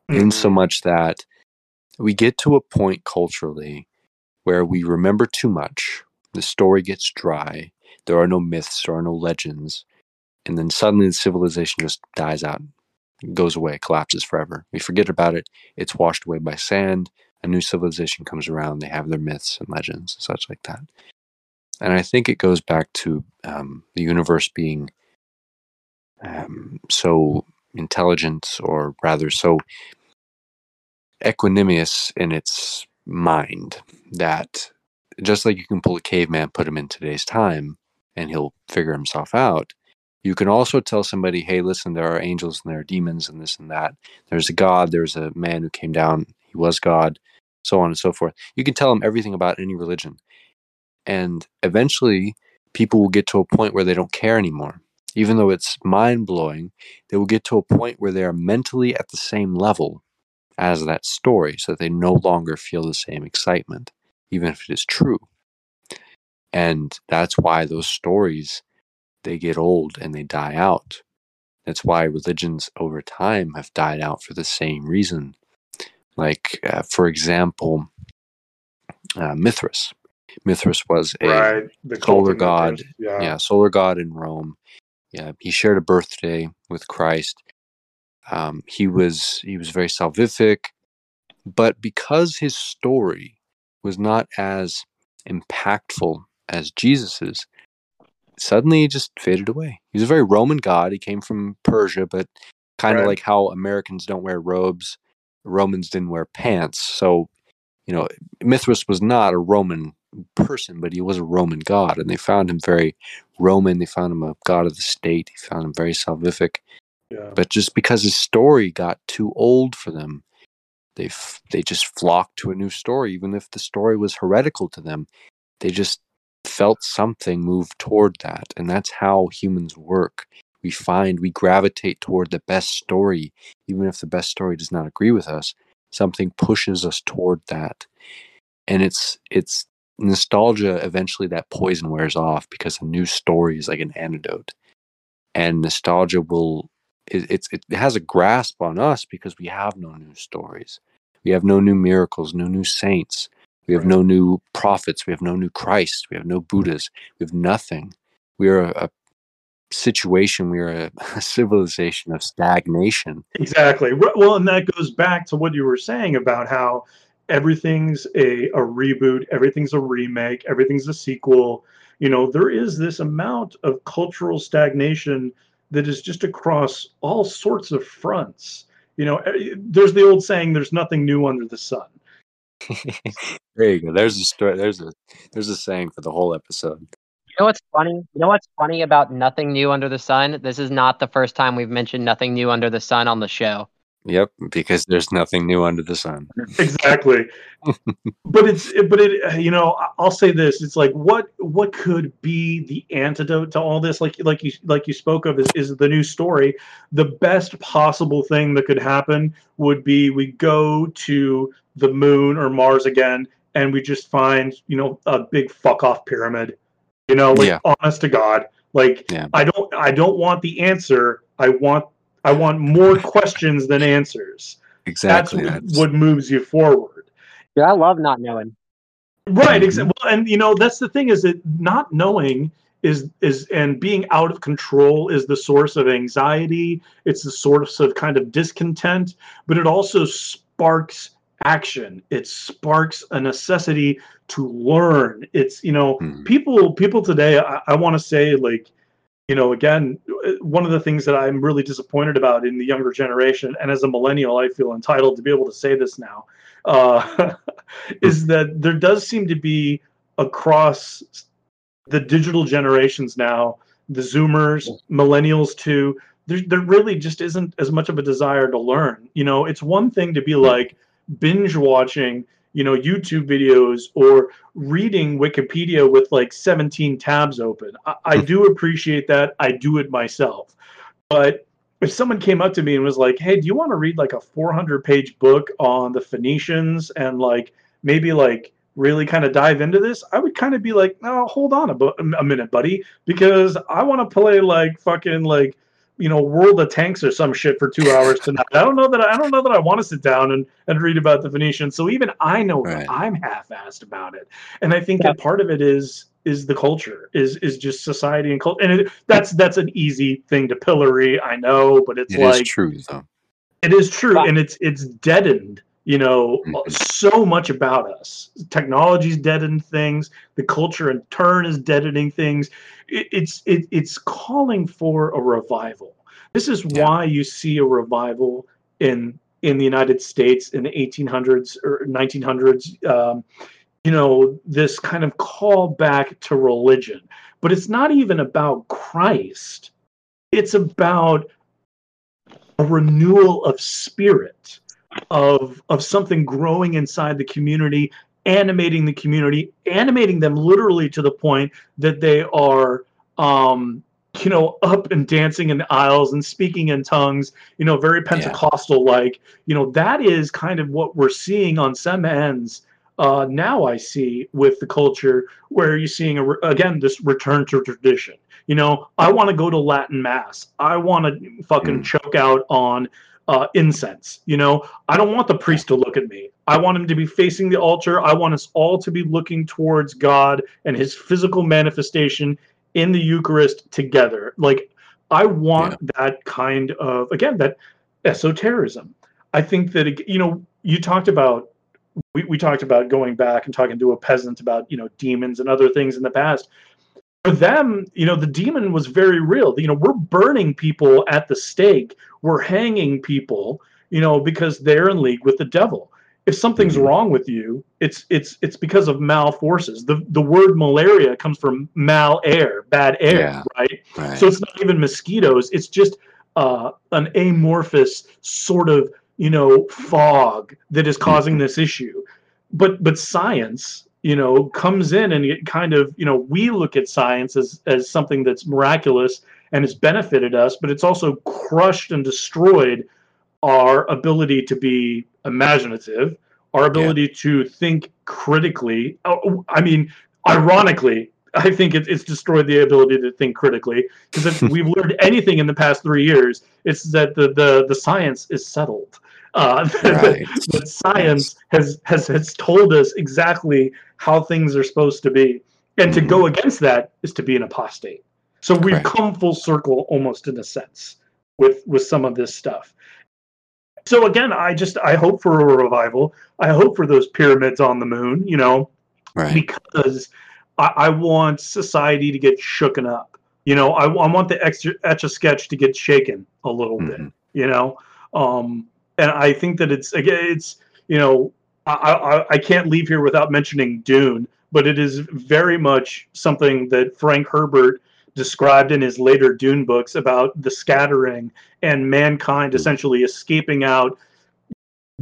in so Mhm. much that we get to a point culturally where we remember too much, the story gets dry, there are no myths, there are no legends, and then suddenly the civilization just dies out, goes away, collapses forever. We forget about it, it's washed away by sand, a new civilization comes around, they have their myths and legends and such like that. And I think it goes back to um, the universe being um, so intelligent, or rather so equanimous in its mind that just like you can pull a caveman, put him in today's time, and he'll figure himself out. You can also tell somebody, hey, listen, there are angels and there are demons and this and that. There's a God, there's a man who came down, he was God, so on and so forth. You can tell them everything about any religion. And eventually, people will get to a point where they don't care anymore. Even though it's mind blowing, they will get to a point where they are mentally at the same level as that story so that they no longer feel the same excitement, even if it is true. And that's why those stories they get old and they die out. That's why religions over time have died out for the same reason. Like, uh, for example, uh, Mithras. Mithras was a right. Solar god. Yeah. yeah, solar god in Rome. Yeah, he shared a birthday with Christ. Um, he was he was very salvific, but because his story was not as impactful as Jesus's, suddenly he just faded away. He's a very Roman god. He came from Persia, but kind of Right. like how Americans don't wear robes, Romans didn't wear pants. So, you know, Mithras was not a Roman person, but he was a Roman god, and they found him very Roman. They found him a god of the state. He found him very salvific. yeah. But just because his story got too old for them, they f- they just flocked to a new story, even if the story was heretical to them. They just felt something move toward that, and that's how humans work. We find we gravitate toward the best story, even if the best story does not agree with us. Something pushes us toward that, and it's it's nostalgia. Eventually, that poison wears off because a new story is like an antidote, and nostalgia will it, it's it has a grasp on us because we have no new stories. We have no new miracles, no new saints. We have Right. no new prophets. We have no new Christ. We have no Buddhas. We have nothing. We are a, situation. We were a, a civilization of stagnation. Exactly. Well, and that goes back to what you were saying about how everything's a, a reboot, everything's a remake, everything's a sequel. You know, there is this amount of cultural stagnation that is just across all sorts of fronts. You know, eh, there's the old saying, there's nothing new under the sun. there you go. There's a story. There's a there's a saying for the whole episode. You know what's funny? You know what's funny about nothing new under the sun? This is not the first time we've mentioned nothing new under the sun on the show. Yep, because there's nothing new under the sun. exactly but it's but it you know i'll say this it's like what what could be the antidote to all this like like you like you spoke of is, is the new story the best possible thing that could happen would be we go to the moon or mars again and we just find you know a big fuck off pyramid you know like Yeah. honest to god like Yeah. i don't i don't want the answer i want i want more questions than answers Exactly. that's That's, what moves you forward Yeah, I love not knowing. right exactly well, and you know that's the thing is that not knowing is is and being out of control is the source of anxiety it's the source of kind of discontent but it also sparks action. It sparks a necessity to learn. It's you know Mhm. people people today i, I want to say like you know again one of the things that i'm really disappointed about in the younger generation and as a millennial i feel entitled to be able to say this now uh, is that there does seem to be across the digital generations now the zoomers millennials too there, there really just isn't as much of a desire to learn. You know it's one thing to be like binge watching you know youtube videos or reading wikipedia with like 17 tabs open. I, I hmm. do appreciate that. I do it myself. But if someone came up to me and was like hey do you want to read like a 400 page book on the phoenicians and like maybe like really kind of dive into this? I would kind of be like no hold on a, bu- a minute buddy because i want to play like fucking like you know world of tanks or some shit for two hours tonight i don't know that i don't know that i want to sit down and and read about the phoenicians so even i know Right. that i'm half-assed about it and i think that part of it is is the culture is is just society and culture and it, that's that's an easy thing to pillory i know but it's It is like true though. it is true Right. and it's it's deadened you know Mhm. so much about us. Technology's deadening things. The culture in turn is deadening things. It, it's it, it's calling for a revival. This is Yeah. why you see a revival in in the united states in the 1800s or 1900s um, you know this kind of call back to religion. But it's not even about christ. It's about a renewal of spirit of of something growing inside the community animating the community animating them literally to the point that they are um you know up and dancing in the aisles and speaking in tongues you know very pentecostal like you know that is kind of what we're seeing on some ends uh, now I see with the culture where you're seeing a again this return to tradition. You know, I want to go to Latin mass. I want to fucking Mm. choke out on uh, incense. You know, I don't want the priest to look at me. I want him to be facing the altar. I want us all to be looking towards God and His physical manifestation in the Eucharist together. Like, I want that kind of again that esotericism. I think that you know you talked about we, we talked about going back and talking to a peasant about you know demons and other things in the past for them you know the demon was very real you know we're burning people at the stake we're hanging people you know because they're in league with the devil if something's Mhm. wrong with you it's it's it's because of malforces the the word malaria comes from mal air bad air Yeah. right Right. so it's not even mosquitoes. It's just uh, an amorphous sort of you know fog that is causing this issue. But but science, you know, comes in and it kind of you know we look at science as as something that's miraculous and has benefited us, but it's also crushed and destroyed our ability to be imaginative, our ability to think critically. Oh, I mean, ironically, I think it, it's destroyed the ability to think critically because if we've learned anything in the past three years, it's that the the, the science is settled. Uh, Right. that science has, has has told us exactly how things are supposed to be, and to go against that is to be an apostate. So we've Correct. come full circle almost in a sense with with some of this stuff. So again, I just I hope for a revival. I hope for those pyramids on the moon, you know, Right. because I, I want society to get shooken up. You know, I, I want the extra etch a sketch to get shaken a little bit. Mhm. You know, um, and I think that it's again, it's you know, I, I I can't leave here without mentioning Dune, but it is very much something that Frank Herbert described in his later Dune books about the scattering and mankind Mhm. essentially escaping out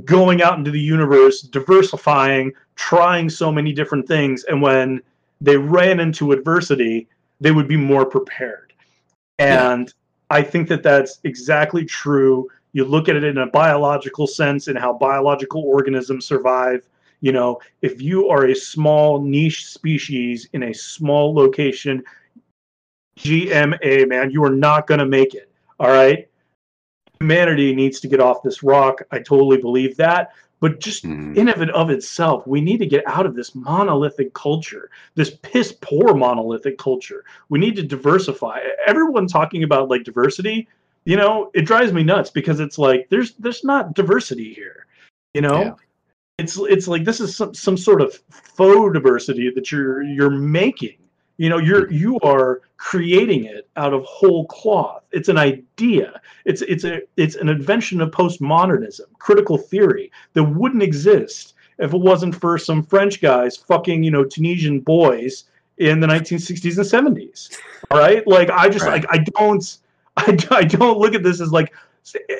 going out into the universe, diversifying, trying so many different things, and when they ran into adversity, they would be more prepared. Yeah. And I think that that's exactly true. You look at it in a biological sense and how biological organisms survive. You know, if you are a small niche species in a small location, GMA, man, you are not going to make it. All right. Humanity needs to get off this rock. I totally believe that. But just Mhm. in of and of itself, we need to get out of this monolithic culture, this piss poor monolithic culture. We need to diversify. Everyone talking about like diversity, you know, it drives me nuts because it's like there's there's not diversity here. You know? Yeah. It's it's like this is some, some sort of faux diversity that you're you're making. You know, you're you are creating it out of whole cloth. It's an idea. It's it's a it's an invention of postmodernism, critical theory that wouldn't exist if it wasn't for some French guys fucking you know Tunisian boys in the 1960s and 70s. All right, like I just Right. like I don't I, I don't look at this as like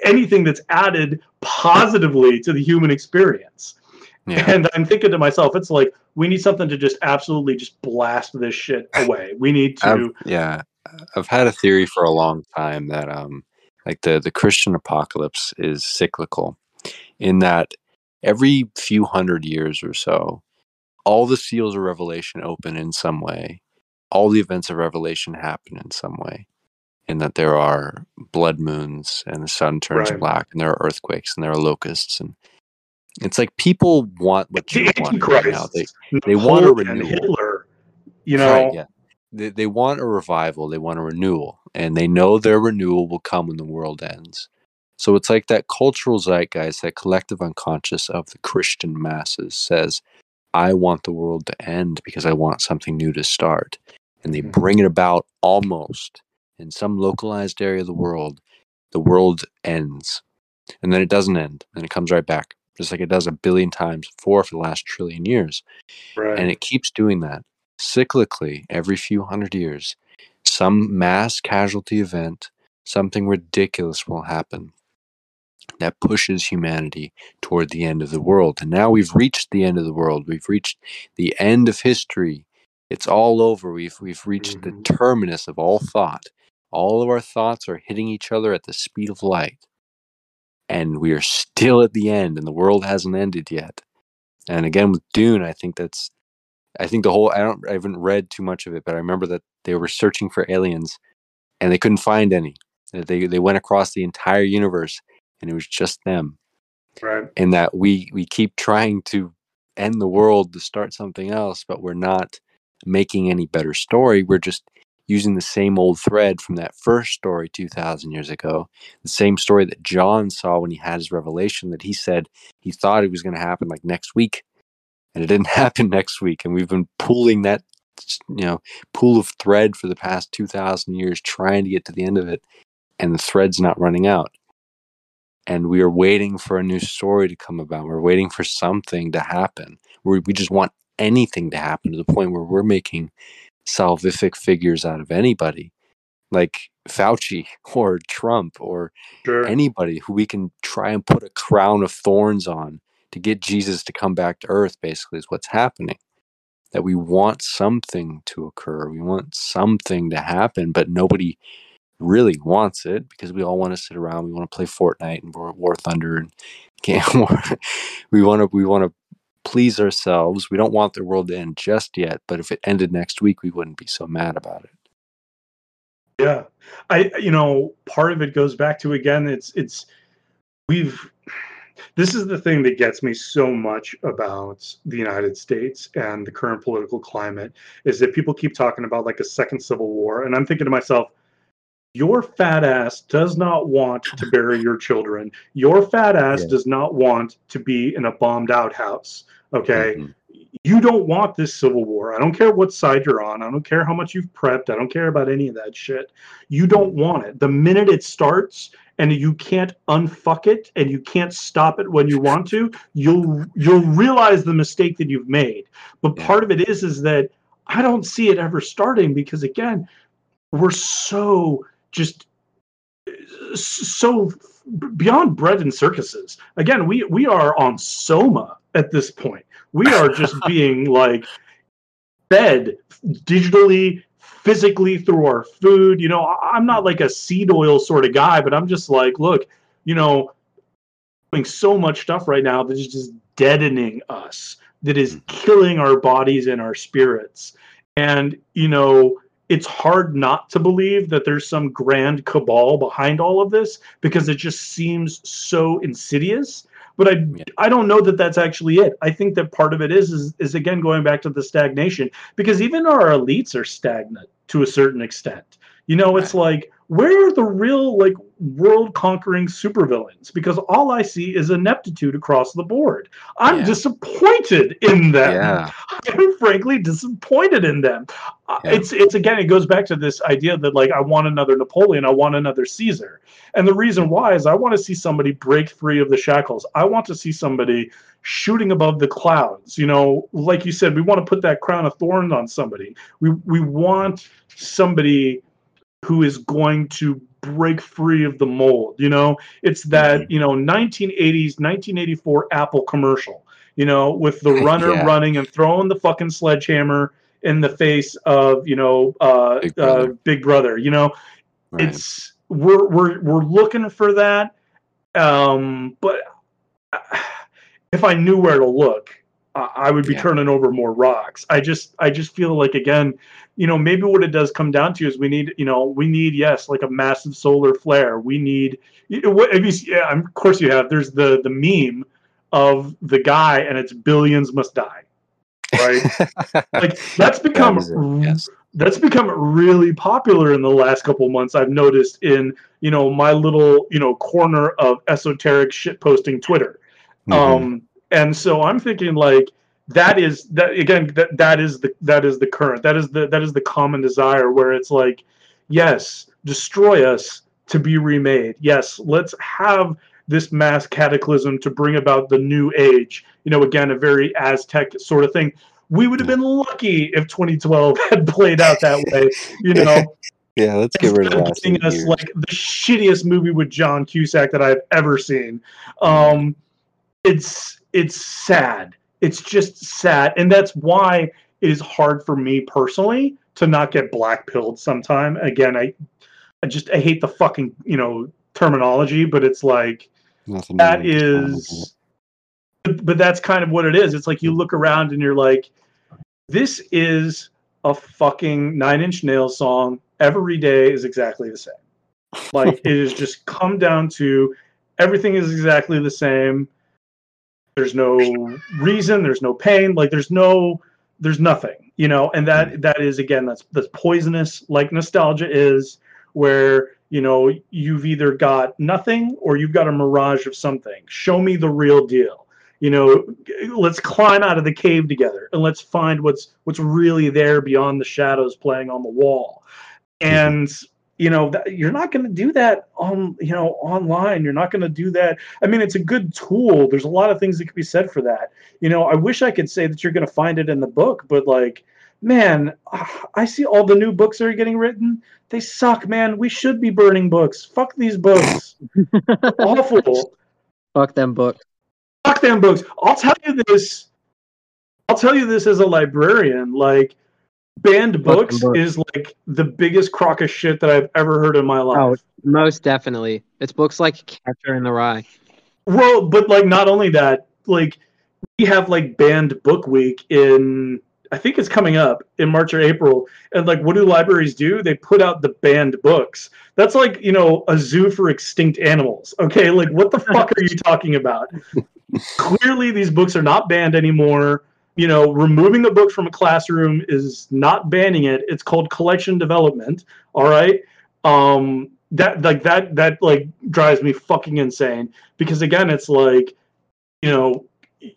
anything that's added positively to the human experience. Yeah. And I'm thinking to myself, it's like we need something to just absolutely just blast this shit away. We need to. I've, yeah, I've had a theory for a long time that um, like the the Christian apocalypse is cyclical, in that every few hundred years or so, all the seals of Revelation open in some way, all the events of Revelation happen in some way, in that there are blood moons and the sun turns Right. black, and there are earthquakes and there are locusts, and it's like people want what the you want right now. They they want a renewal. Hitler, you know, Right, yeah. They, they want a revival, they want a renewal, and they know their renewal will come when the world ends. So it's like that cultural zeitgeist, that collective unconscious of the Christian masses says, I want the world to end because I want something new to start. And they Mhm. bring it about almost in some localized area of the world. The world ends. And then it doesn't end. And it comes right back, just like it does a billion times four for the last trillion years right? and it keeps doing that cyclically every few hundred years. Some mass casualty event something ridiculous will happen that pushes humanity toward the end of the world and now we've reached the end of the world. We've reached the end of history. It's all over. We've we've reached Mhm. the terminus of all thought. All of our thoughts are hitting each other at the speed of light and we are still at the end and the world hasn't ended yet and again with dune i think that's I think the whole I don't I haven't read too much of it, but I remember that they were searching for aliens and they couldn't find any. They they went across the entire universe and it was just them. right. And that we we keep trying to end the world to start something else, but we're not making any better story. We're just using the same old thread from that first story 2000 years ago. The same story that John saw when he had his revelation that he said he thought it was going to happen like next week and it didn't happen next week and we've been pulling that you know pool of thread for the past 2000 years trying to get to the end of it and the thread's not running out and we are waiting for a new story to come about we're waiting for something to happen we we just want anything to happen to the point where we're making salvific figures out of anybody like Fauci or Trump or Sure. anybody who we can try and put a crown of thorns on to get Jesus to come back to earth, basically, is what's happening. That we want something to occur, we want something to happen, but nobody really wants it because we all want to sit around, we want to play Fortnite and War, War Thunder, and we want to we want to please ourselves. We don't want the world to end just yet, but if it ended next week, we wouldn't be so mad about it. Yeah. I you know, part of it goes back to again, it's it's we've this is the thing that gets me so much about the United States and the current political climate is that people keep talking about like a second civil war and I'm thinking to myself your fat ass does not want to bury your children. Your fat ass Yeah. does not want to be in a bombed out house. Okay? Mhm. You don't want this civil war. I don't care what side you're on. I don't care how much you've prepped. I don't care about any of that shit. You don't want it. The minute it starts and you can't unfuck it and you can't stop it when you want to, you'll you'll realize the mistake that you've made. But part of it is is that I don't see it ever starting because again, we're so just so beyond bread and circuses. Again, we we are on soma at this point. We are just being like fed digitally, physically through our food. You know, I'm not like a seed oil sort of guy, but I'm just like, look, you know, doing so much stuff right now that is just deadening us, that is hmm. killing our bodies and our spirits. And, you know, it's hard not to believe that there's some grand cabal behind all of this because it just seems so insidious. But I, Yeah. I don't know that that's actually it. I think that part of it is, is, is again going back to the stagnation because even our elites are stagnant to a certain extent. You know, it's like where are the real like world conquering supervillains? Because all I see is ineptitude across the board. I'm Yeah. disappointed in them. Yeah. I'm frankly disappointed in them. Uh, Yeah. It's it's again it goes back to this idea that like I want another Napoleon, I want another Caesar. And the reason why is I want to see somebody break free of the shackles. I want to see somebody shooting above the clouds. You know, like you said, we want to put that crown of thorns on somebody. We we want somebody who is going to break free of the mold. You know, it's that, you know, 1980s, 1984 Apple commercial, you know, with the runner Yeah. running and throwing the fucking sledgehammer in the face of, you know, uh, Big uh, Brother. Big Brother. You know, Right. it's we're we're we're looking for that. Um, but if I knew where to look, I would be Yeah. turning over more rocks. I just I just feel like again, you know, maybe what it does come down to is we need, you know, we need yes, like a massive solar flare. We need, what- have you, yeah, of course you have. There's the the meme of the guy and it's billions must die, right? like that's become yes. that's become really popular in the last couple months. I've noticed in you know my little you know corner of esoteric shit posting Twitter. Mhm. Um, and so I'm thinking like that is that again that that is the that is the current that is the that is the common desire where it's like yes destroy us to be remade yes let's have this mass cataclysm to bring about the new age you know again a very aztec sort of thing we would have been lucky if 2012 had played out that way you know yeah, let's get rid of last giving us years. like the shittiest movie with John Cusack that I've ever seen. Um, it's it's sad. It's just sad, and that's why it is hard for me personally to not get black pilled. Sometime again, I I just I hate the fucking you know terminology, but it's like Nothing that new, just horrible. is but, but that's kind of what it is it's like you look around and you're like this is a fucking nine inch nails song every day is exactly the same like it is just come down to everything is exactly the same there's no reason there's no pain like there's no there's nothing you know and that mm. that is again that's that's poisonous like nostalgia is where you know you've either got nothing or you've got a mirage of something. Show me the real deal. You know let's climb out of the cave together and let's find what's what's really there beyond the shadows playing on the wall. Mm-hmm. And you know that, you're not going to do that on you know online you're not going to do that i mean it's a good tool there's a lot of things that could be said for that you know i wish i could say that you're going to find it in the book but like man i see all the new books that are getting written they suck man we should be burning books fuck these books awful Fuck them books. fuck them books. I'll tell you this. I'll tell you this as a librarian. Like, banned books books. is like the biggest crock of shit that I've ever heard in my life. Oh, most definitely. It's books like Catcher in the Rye. Well, but like not only that, like we have like banned book week in I think it's coming up in March or April. And like, what do libraries do? They put out the banned books. That's like, you know, a zoo for extinct animals. Okay. Like, what the fuck are you talking about? Clearly, these books are not banned anymore. You know, removing a book from a classroom is not banning it. It's called collection development. All right. Um, that like that that like drives me fucking insane because again, it's like, you know,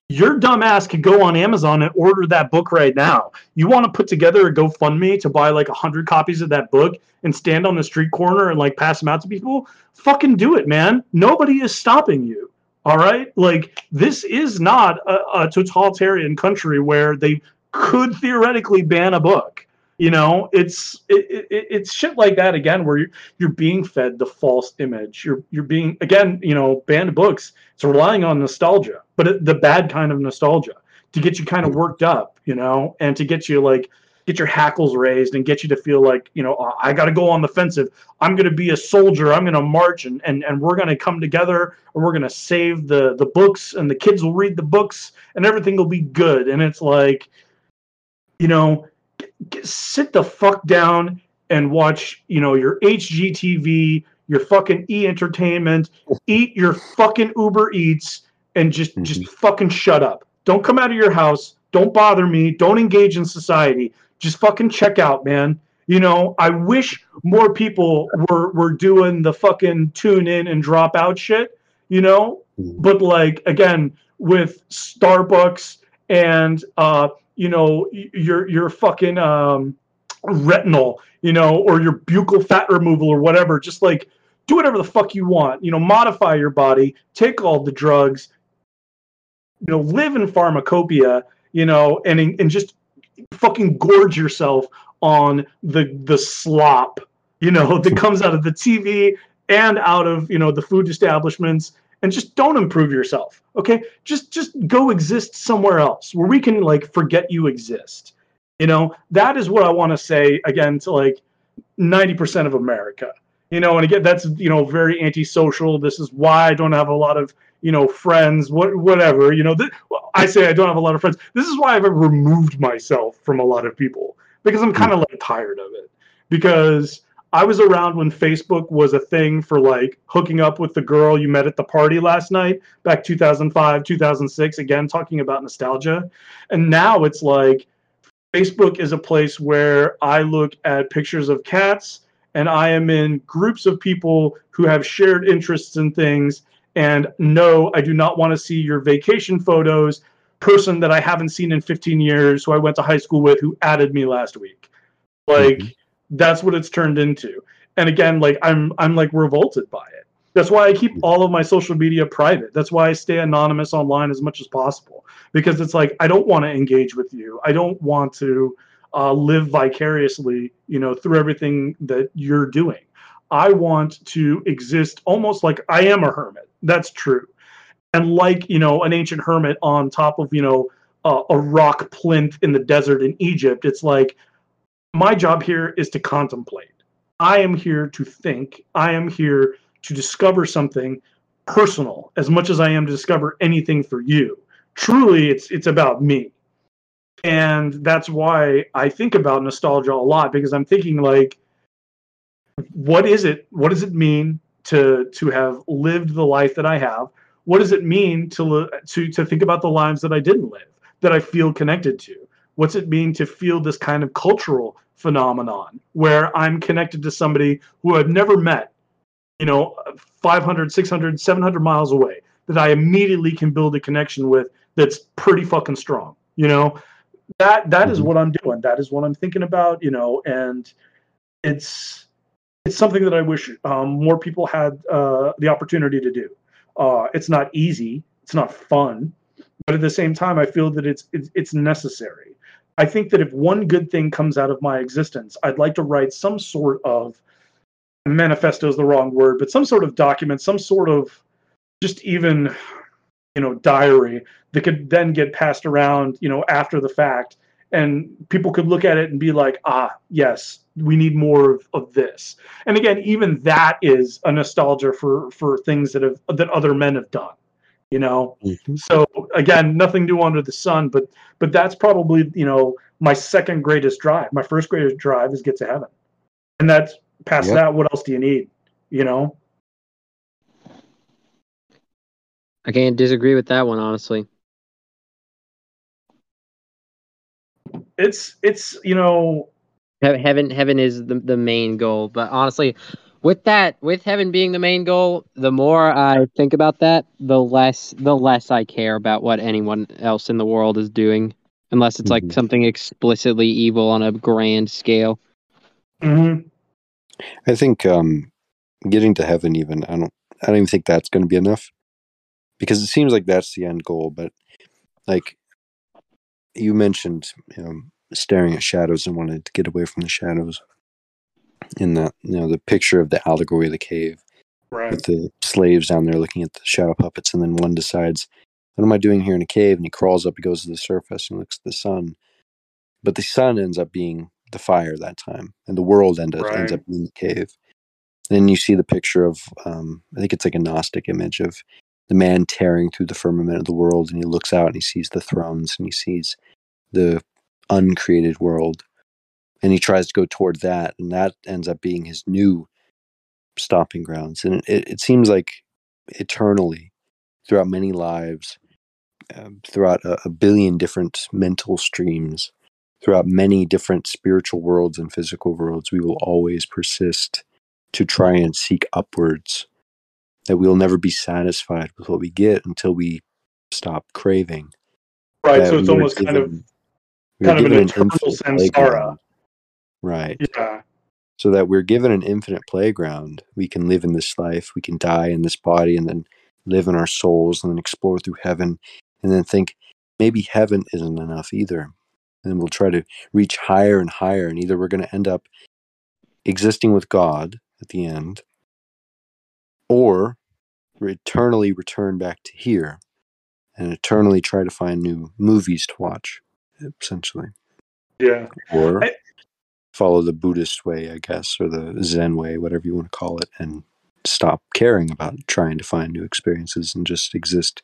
your dumbass could go on Amazon and order that book right now. You want to put together a GoFundMe to buy like hundred copies of that book and stand on the street corner and like pass them out to people? Fucking do it, man. Nobody is stopping you. All right, like this is not a, a totalitarian country where they could theoretically ban a book. You know, it's it, it, it's shit like that again, where you're you're being fed the false image. You're you're being again, you know, banned books. It's relying on nostalgia, but it, the bad kind of nostalgia to get you kind of worked up, you know, and to get you like get your hackles raised and get you to feel like you know I got to go on the offensive. I'm going to be a soldier. I'm going to march and and and we're going to come together and we're going to save the the books and the kids will read the books and everything will be good. And it's like, you know sit the fuck down and watch, you know, your HGTV, your fucking E Entertainment, eat your fucking Uber Eats, and just mm-hmm. just fucking shut up. Don't come out of your house. Don't bother me. Don't engage in society. Just fucking check out, man. You know, I wish more people were were doing the fucking tune in and drop out shit. You know, mm-hmm. but like again with Starbucks and uh you know your your fucking um, retinol, you know, or your buccal fat removal or whatever. Just like do whatever the fuck you want. You know, modify your body, take all the drugs, you know, live in pharmacopoeia, you know, and and just fucking gorge yourself on the the slop, you know, that comes out of the TV and out of you know the food establishments and just don't improve yourself okay? Just just go exist somewhere else where we can like forget you exist you know? That is what i want to say again to like 90% of america you know? And again that's you know very antisocial. This is why i don't have a lot of you know friends what whatever you know th- i say i don't have a lot of friends this is why i've removed myself from a lot of people because i'm kind of like tired of it because I was around when Facebook was a thing for like hooking up with the girl you met at the party last night back 2005, 2006. Again, talking about nostalgia. And now it's like Facebook is a place where I look at pictures of cats and I am in groups of people who have shared interests in things. And no, I do not want to see your vacation photos. Person that I haven't seen in 15 years, who I went to high school with, who added me last week. Like, mm-hmm. that's what it's turned into. And again like i'm i'm like revolted by it. That's why i keep all of my social media private. That's why i stay anonymous online as much as possible. Because it's like i don't want to engage with you. I don't want to uh, live vicariously you know through everything that you're doing i want to exist almost like i am a hermit that's true and like you know an ancient hermit on top of you know uh, a rock plinth in the desert in egypt it's like my job here is to contemplate. I am here to think. I am here to discover something personal as much as I am to discover anything for you. Truly, it's it's about me. And that's why I think about nostalgia a lot because I'm thinking like what is it? What does it mean to to have lived the life that I have? What does it mean to to to think about the lives that I didn't live, that I feel connected to? what's it mean to feel this kind of cultural phenomenon where I'm connected to somebody who I've never met, you know, 500, 600, 700 miles away that I immediately can build a connection with that's pretty fucking strong, you know? That that is mm-hmm. what I'm doing. That is what I'm thinking about, you know, and it's it's something that I wish um, more people had uh, the opportunity to do. Uh, it's not easy, it's not fun, but at the same time, I feel that it's it's, it's necessary. I think that if one good thing comes out of my existence, I'd like to write some sort of manifesto is the wrong word, but some sort of document, some sort of just even you know diary that could then get passed around you know after the fact and people could look at it and be like ah yes we need more of, of this and again even that is a nostalgia for for things that have that other men have done you know mm-hmm. so again nothing new under the sun but but that's probably you know my second greatest drive. My first greatest drive is get to heaven. And that's past Yep. that, what else do you need? You know? I can't disagree with that one, honestly. It's it's you know Heaven, heaven is the the main goal. But honestly, with that, with heaven being the main goal, the more I think about that, the less the less I care about what anyone else in the world is doing, unless it's like Mhm. something explicitly evil on a grand scale. mhm. I think um, getting to heaven, even I don't, I don't even think that's going to be enough, because it seems like that's the end goal. But like you mentioned, you know, staring at shadows and wanted to get away from the shadows. In that, you know, the picture of the allegory of the cave right. with the slaves down there looking at the shadow puppets, and then one decides, "What am I doing here in a cave?" And he crawls up, he goes to the surface, and looks at the sun. But the sun ends up being the fire that time, and the world end up, ends up being the cave. Then you see the picture of, um, I think it's like a Gnostic image of the man tearing through the firmament of the world, and he looks out and he sees the thrones and he sees the uncreated world, and he tries to go toward that, and that ends up being his new stopping grounds. And it, it seems like eternally, throughout many lives, um, throughout a, a billion different mental streams, throughout many different spiritual worlds and physical worlds, we will always persist to try and seek upwards. That we'll never be satisfied with what we get until we stop craving. Right. That So it's we almost kind of we kind of an given eternal samsara. Right. yeah. so that we're given an infinite playground. We can live in this life, we can die in this body, and then live in our souls, and then explore through heaven, and then think maybe heaven isn't enough either. And we'll try to reach higher and higher, and either we're going to end up existing with God at the end, or eternally return back to here and eternally try to find new movies to watch, essentially Yeah. or I- follow the Buddhist way, I guess, or the Zen way, whatever you want to call it, and stop caring about trying to find new experiences and just exist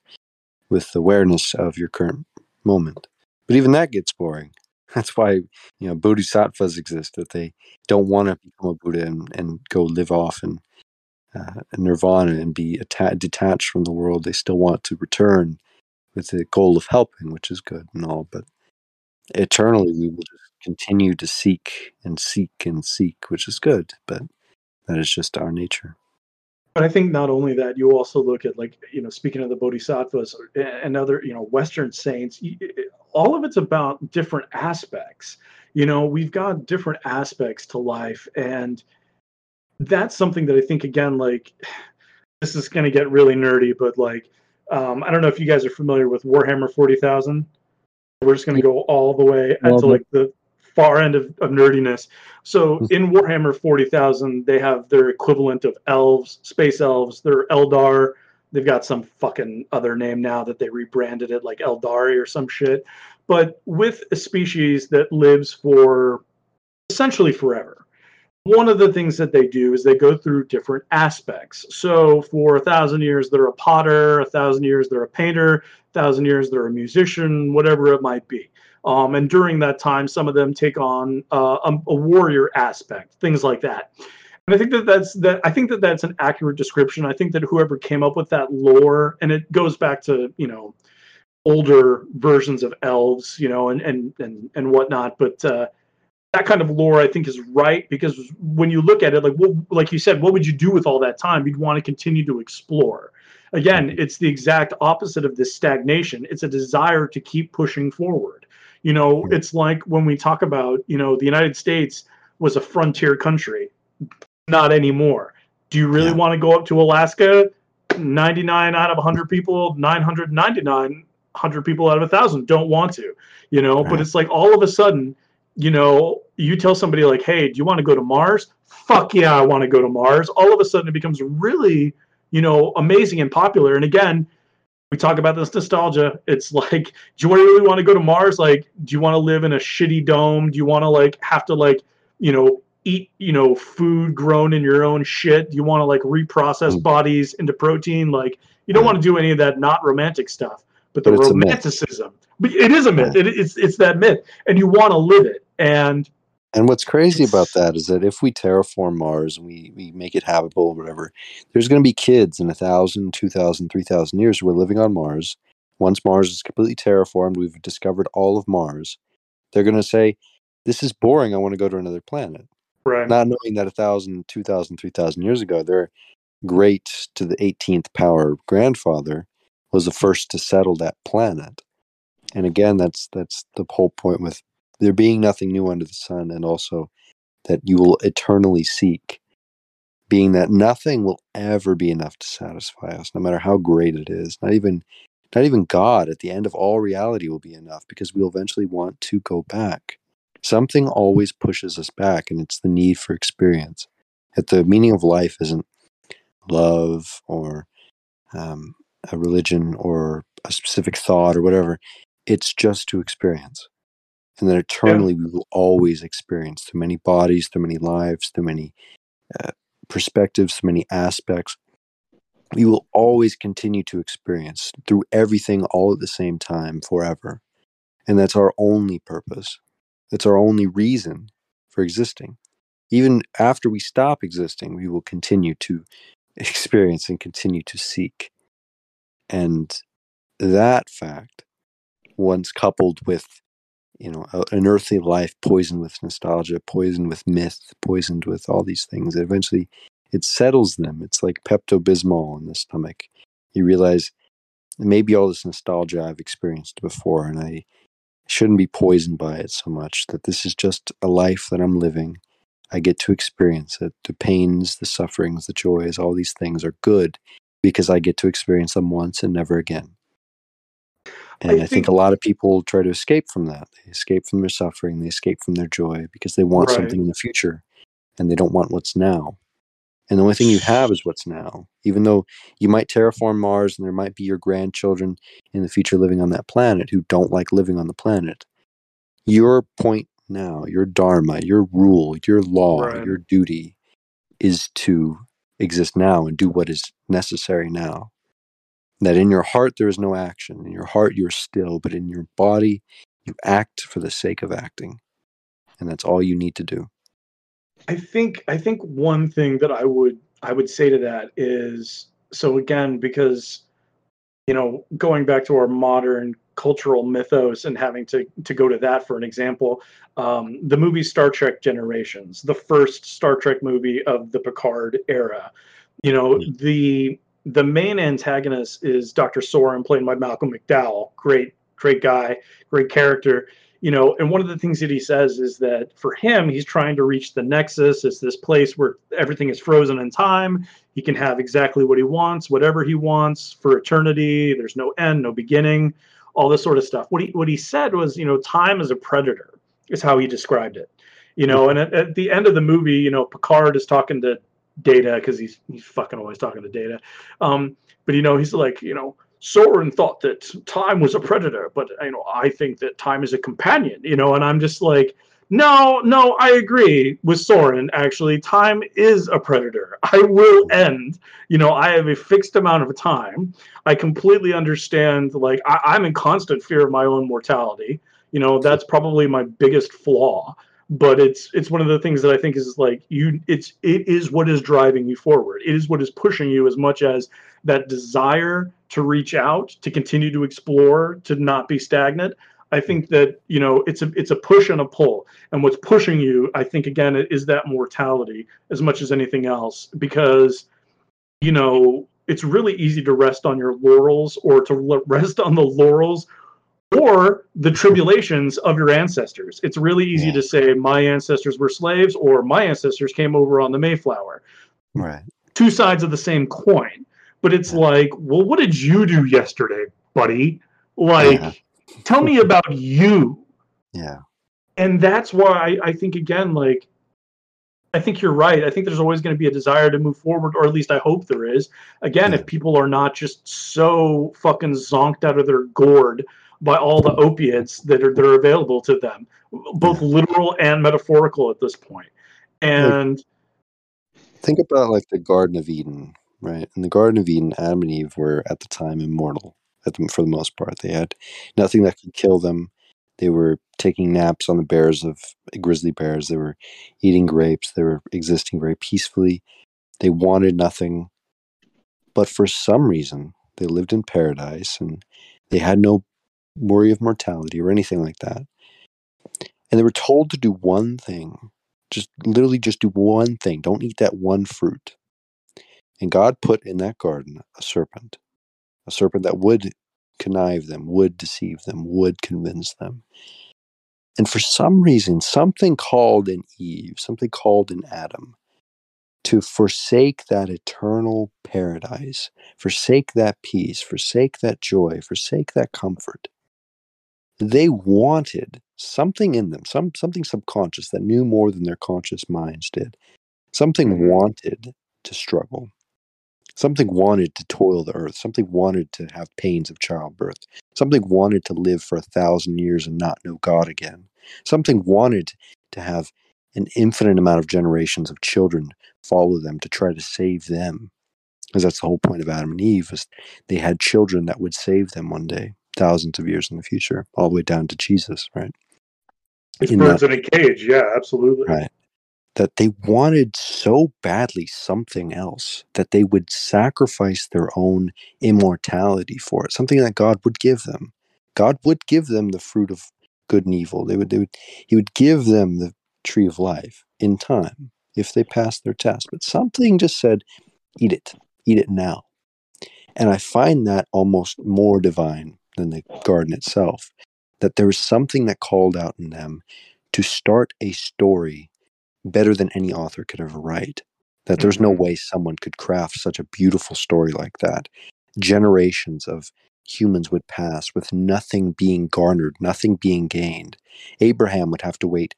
with awareness of your current moment. But even that gets boring. That's why you know bodhisattvas exist. That they don't want to become a Buddha and, and go live off in uh, nirvana and be atta- detached from the world. They still want to return with the goal of helping, which is good and all. But eternally we will just continue to seek and seek and seek, which is good, but that is just our nature. But I think not only that, you also look at like you know, speaking of the bodhisattvas and other you know Western saints, all of it's about different aspects. You know, we've got different aspects to life, and that's something that I think again, like this is going to get really nerdy, but like um, I don't know if you guys are familiar with Warhammer Forty Thousand. We're just going to go all the way Well, into but- like the far end of, of nerdiness. So in Warhammer 40,000, they have their equivalent of elves, space elves. They're Eldar. They've got some fucking other name now that they rebranded it like Eldari or some shit. But with a species that lives for essentially forever, one of the things that they do is they go through different aspects. So for a thousand years, they're a potter. A thousand years, they're a painter. A thousand years, they're a musician, whatever it might be. Um, and during that time, some of them take on uh, a, a warrior aspect, things like that. And I think that that's that. I think that that's an accurate description. I think that whoever came up with that lore, and it goes back to you know older versions of elves, you know, and and and and whatnot. But uh, that kind of lore, I think, is right because when you look at it, like what, like you said, what would you do with all that time? You'd want to continue to explore. Again, mm-hmm. it's the exact opposite of this stagnation. It's a desire to keep pushing forward. You know, it's like when we talk about, you know, the United States was a frontier country. Not anymore. Do you really Yeah. want to go up to Alaska? 99 out of 100 people, 999, 100 people out of a 1,000 don't want to, you know, but it's like all of a sudden, you know, you tell somebody like, hey, do you want to go to Mars? Fuck yeah, I want to go to Mars. All of a sudden it becomes really, you know, amazing and popular. And again, we talk about this nostalgia. It's like, do you really want to go to Mars? Like, do you want to live in a shitty dome? Do you want to like have to like, you know, eat, you know, food grown in your own shit? Do you want to like reprocess Mm. bodies into protein? Like, you don't Mm. want to do any of that not romantic stuff. but the But it's a myth. romanticism. But it is a myth. It, it's it's that myth, and you want to live it. And And what's crazy about that is that if we terraform Mars and we, we make it habitable or whatever, there's going to be kids in a thousand, two thousand, three thousand years who are living on Mars. Once Mars is completely terraformed, we've discovered all of Mars. They're going to say, "This is boring. I want to go to another planet." right, Not knowing that a thousand, two thousand, three thousand years ago, their great to the 18th power grandfather was the first to settle that planet. And again, that's that's the whole point with there being nothing new under the sun, and also that you will eternally seek, being that nothing will ever be enough to satisfy us, no matter how great it is. Not even not even God at the end of all reality will be enough because we'll eventually want to go back. Something always pushes us back, and it's the need for experience. That the meaning of life isn't love or um, a religion or a specific thought or whatever. It's just to experience. And then eternally, we will always experience through many bodies, through many lives, through many uh, perspectives, through many aspects. We will always continue to experience through everything all at the same time forever. And that's our only purpose. That's our only reason for existing. Even after we stop existing, we will continue to experience and continue to seek. And that fact, once coupled with you know an earthly life poisoned with nostalgia poisoned with myth poisoned with all these things. Eventually it settles them. It's like pepto-bismol in the stomach. You realize maybe all this nostalgia i've experienced before and i shouldn't be poisoned by it so much that this is just a life that i'm living. I get to experience it. The pains the sufferings the joys all these things are good because i get to experience them once and never again and I, think, think- a lot of people try to escape from that. They escape from their suffering, they escape from their joy because they want Right. something in the future and they don't want what's now. And the only thing you have is what's now. Even though you might terraform Mars and there might be your grandchildren in the future living on that planet who don't like living on the planet, your point now, your dharma, your rule, your law, Right. your duty is to exist now and do what is necessary now that in your heart there is no action in your heart you're still but in your body you act for the sake of acting and that's all you need to do. I think I think one thing that I would I would say to that is so again because you know going back to our modern cultural mythos and having to to go to that for an example um, the movie Star Trek Generations the first Star Trek movie of the Picard era you know the the main antagonist is Dr. Soran played by Malcolm McDowell. Great great guy great character. You know and one of the things that he says is that for him he's trying to reach the nexus. It's this place where everything is frozen in time. He can have exactly what he wants whatever he wants for eternity. There's no end no beginning all this sort of stuff. What he what he said was you know time is a predator is how he described it. You know and at, at the end of the movie you know picard is talking to data because he's he's fucking always talking to data um but you know he's like you know Soran thought that time was a predator, but you know, I think that time is a companion, you know, and I'm just like, no, no, I agree with Soran. Actually, time is a predator. I will end. You know, I have a fixed amount of time. I completely understand. Like, I, I'm in constant fear of my own mortality. You know, that's probably my biggest flaw. But it's it's one of the things that I think is like you. It's it is what is driving you forward. It is what is pushing you as much as that desire to reach out, to continue to explore, to not be stagnant. I think that you know it's a it's a push and a pull, and what's pushing you, I think, again, is that mortality as much as anything else, because you know it's really easy to rest on your laurels or to rest on the laurels or the tribulations of your ancestors. It's really easy Yeah. to say my ancestors were slaves or my ancestors came over on the Mayflower right two sides of the same coin. But it's Yeah. like, well, what did you do yesterday, buddy? Like, Yeah. tell me about you. yeah And that's why I, I think, again, like, I think you're right. I think there's always going to be a desire to move forward, or at least I hope there is. Again, if people are not just so fucking zonked out of their gourd by all the opiates that are that are available to them, both literal and metaphorical at this point. And think about like the garden of eden right in the garden of eden adam and eve were at the time immortal at them for the most part. They had nothing that could kill them. They were taking naps on the bears of grizzly bears. They were eating grapes. They were existing very peacefully. They wanted nothing. But for some reason, they lived in paradise and they had no worry of mortality or anything like that. And they were told to do one thing just literally just do one thing. Don't eat that one fruit. And God put in that garden a serpent, a serpent that would connive them, would deceive them, would convince them. And for some reason, something called in Eve, something called in Adam to forsake that eternal paradise, forsake that peace, forsake that joy, forsake that comfort. They wanted something in them, some something subconscious that knew more than their conscious minds did. Something Mhm. wanted to struggle. Something wanted to toil the earth. Something wanted to have pains of childbirth. Something wanted to live for a thousand years and not know God again. Something wanted to have an infinite amount of generations of children follow them to try to save them. Because that's the whole point of Adam and Eve is they had children that would save them one day, thousands of years in the future, all the way down to Jesus, right? It's in birds in a cage. Yeah, absolutely. Right. That they wanted so badly something else that they would sacrifice their own immortality for it, something that God would give them. God would give them the fruit of good and evil. They would, they would, He would give them the tree of life in time if they passed their test. But something just said, eat it, eat it now. And I find that almost more divine than the garden itself. That there was something that called out in them to start a story better than any author could ever write. That there's no Mhm. way someone could craft such a beautiful story like that. Generations of humans would pass with nothing being garnered, nothing being gained. Abraham would have to wait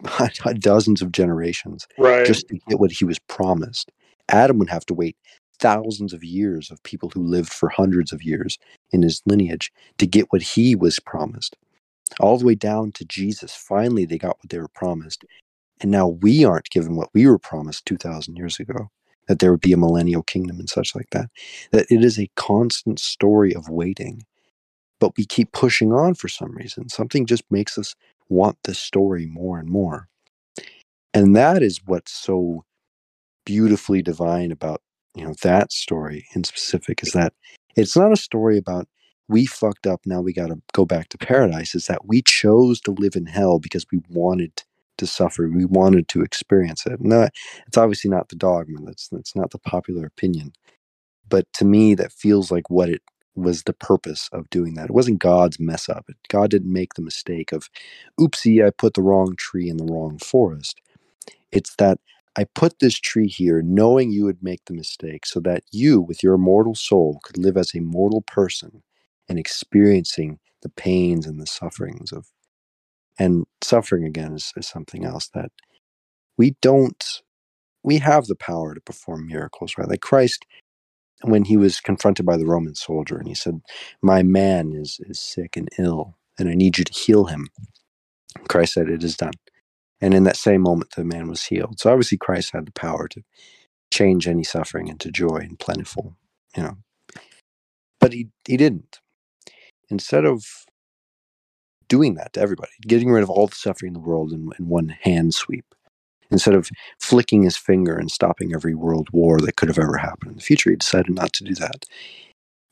dozens of generations Right. just to get what he was promised. Adam would have to wait thousands of years of people who lived for hundreds of years in his lineage to get what he was promised. All the way down to Jesus. Finally, they got what they were promised. And now we aren't given what we were promised 2,000 years ago that there would be a millennial kingdom and such like that. That it is a constant story of waiting. But we keep pushing on for some reason. Something just makes us want this story more and more. And that is what's so beautifully divine about you know that story in specific is that it's not a story about we fucked up now we got to go back to paradise is that we chose to live in hell because we wanted to suffer we wanted to experience it. No it's obviously not the dogma that's that's not the popular opinion but to me that feels like what it was the purpose of doing that. It wasn't god's mess up god didn't make the mistake of oopsie i put the wrong tree in the wrong forest. It's that I put this tree here knowing you would make the mistake so that you, with your immortal soul, could live as a mortal person and experiencing the pains and the sufferings of. And suffering, again, is, is something else that we don't, we have the power to perform miracles, right? Like Christ, when he was confronted by the Roman soldier and he said, My man is, is sick and ill, and I need you to heal him. Christ said, It is done. And in that same moment, the man was healed. So obviously, Christ had the power to change any suffering into joy and plentiful, you know. But he, he didn't. Instead of doing that to everybody, getting rid of all the suffering in the world in, in one hand sweep, instead of flicking his finger and stopping every world war that could have ever happened in the future, he decided not to do that.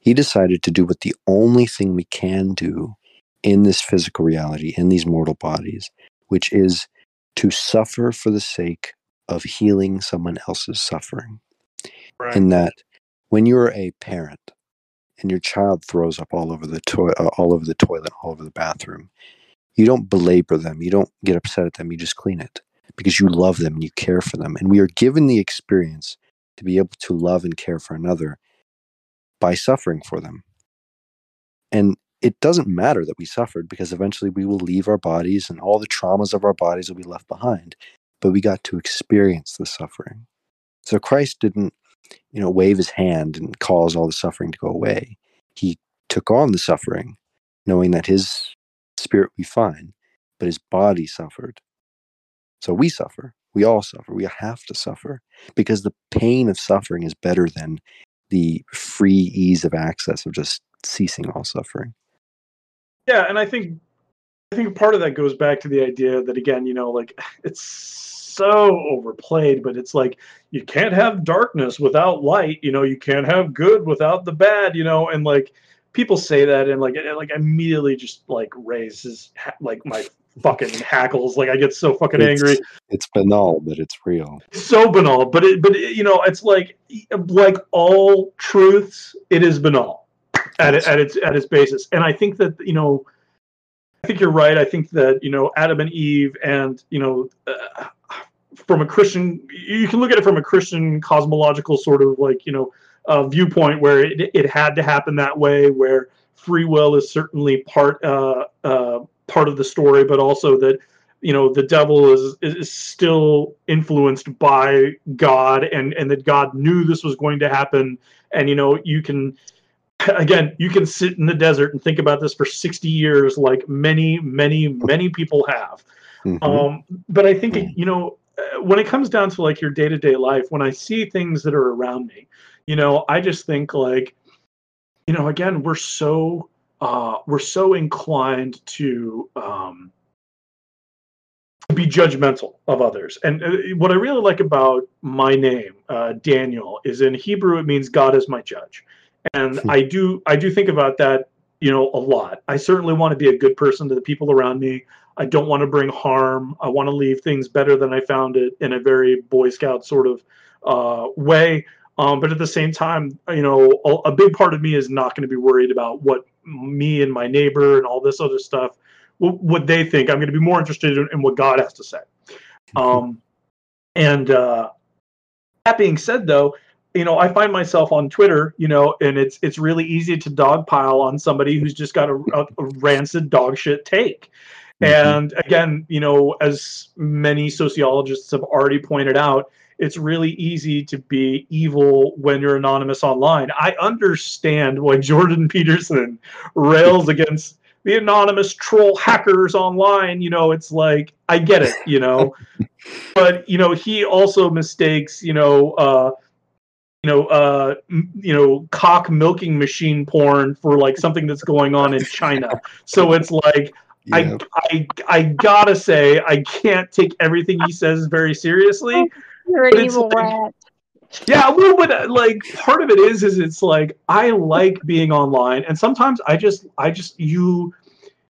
He decided to do what the only thing we can do in this physical reality, in these mortal bodies, which is to suffer for the sake of healing someone else's suffering. Right. In that, when you're a parent and your child throws up all over the to- uh, all over the toilet, all over the bathroom, you don't belabor them. You don't get upset at them. You just clean it because you love them and you care for them. And we are given the experience to be able to love and care for another by suffering for them. And it doesn't matter that we suffered because eventually we will leave our bodies and all the traumas of our bodies will be left behind. But we got to experience the suffering. So Christ didn't, you know, wave his hand and cause all the suffering to go away. He took on the suffering, knowing that his spirit would be fine, but his body suffered. So we suffer. We all suffer. We have to suffer because the pain of suffering is better than the free ease of access of just ceasing all suffering. Yeah, and I think I think part of that goes back to the idea that again, you know, like it's so overplayed, but it's like you can't have darkness without light, you know, you can't have good without the bad, you know, and like people say that and like it like immediately just like raises like my fucking hackles like i get so fucking It's- angry It's banal, but it's real. so banal but it but it, you know it's like like all truths it is banal at at its at its basis. And i think that you know i think you're right. I think that you know adam and eve and you know uh, from a christian you can look at it from a christian cosmological sort of like you know uh, viewpoint where it, it had to happen that way where free will is certainly part uh, uh, part of the story but also that you know the devil is is still influenced by god and and that god knew this was going to happen. And you know you can again you can sit in the desert and think about this for 60 years like many many many people have Mhm. um but i think you know uh, when it comes down to like your day-to-day life when i see things that are around me you know i just think like you know again we're so uh we're so inclined to um be judgmental of others. And uh, what I really like about my name, uh, Daniel, is in Hebrew it means God is my judge, and Hmm. I do I do think about that you know a lot. I certainly want to be a good person to the people around me. I don't want to bring harm. I want to leave things better than I found it in a very Boy Scout sort of uh, way. Um, but at the same time, you know, a, a big part of me is not going to be worried about what me and my neighbor and all this other stuff what, what they think. I'm going to be more interested in, in what God has to say. Um, and uh, that being said, though, you know, I find myself on Twitter, you know, and it's it's really easy to dogpile on somebody who's just got a, a, a rancid dog shit take. Mhm. And again, you know, as many sociologists have already pointed out, it's really easy to be evil when you're anonymous online. I understand why Jordan Peterson rails against the anonymous troll hackers online. You know, it's like I get it, you know, but you know, he also mistakes, you know, uh, you know, uh, m- you know, cock milking machine porn for like something that's going on in China. So it's like Yeah. I, I I gotta say I can't take everything he says very seriously. You're But an evil like- rat. Yeah, well, but uh, like part of it is is it's like I like being online, and sometimes I just I just you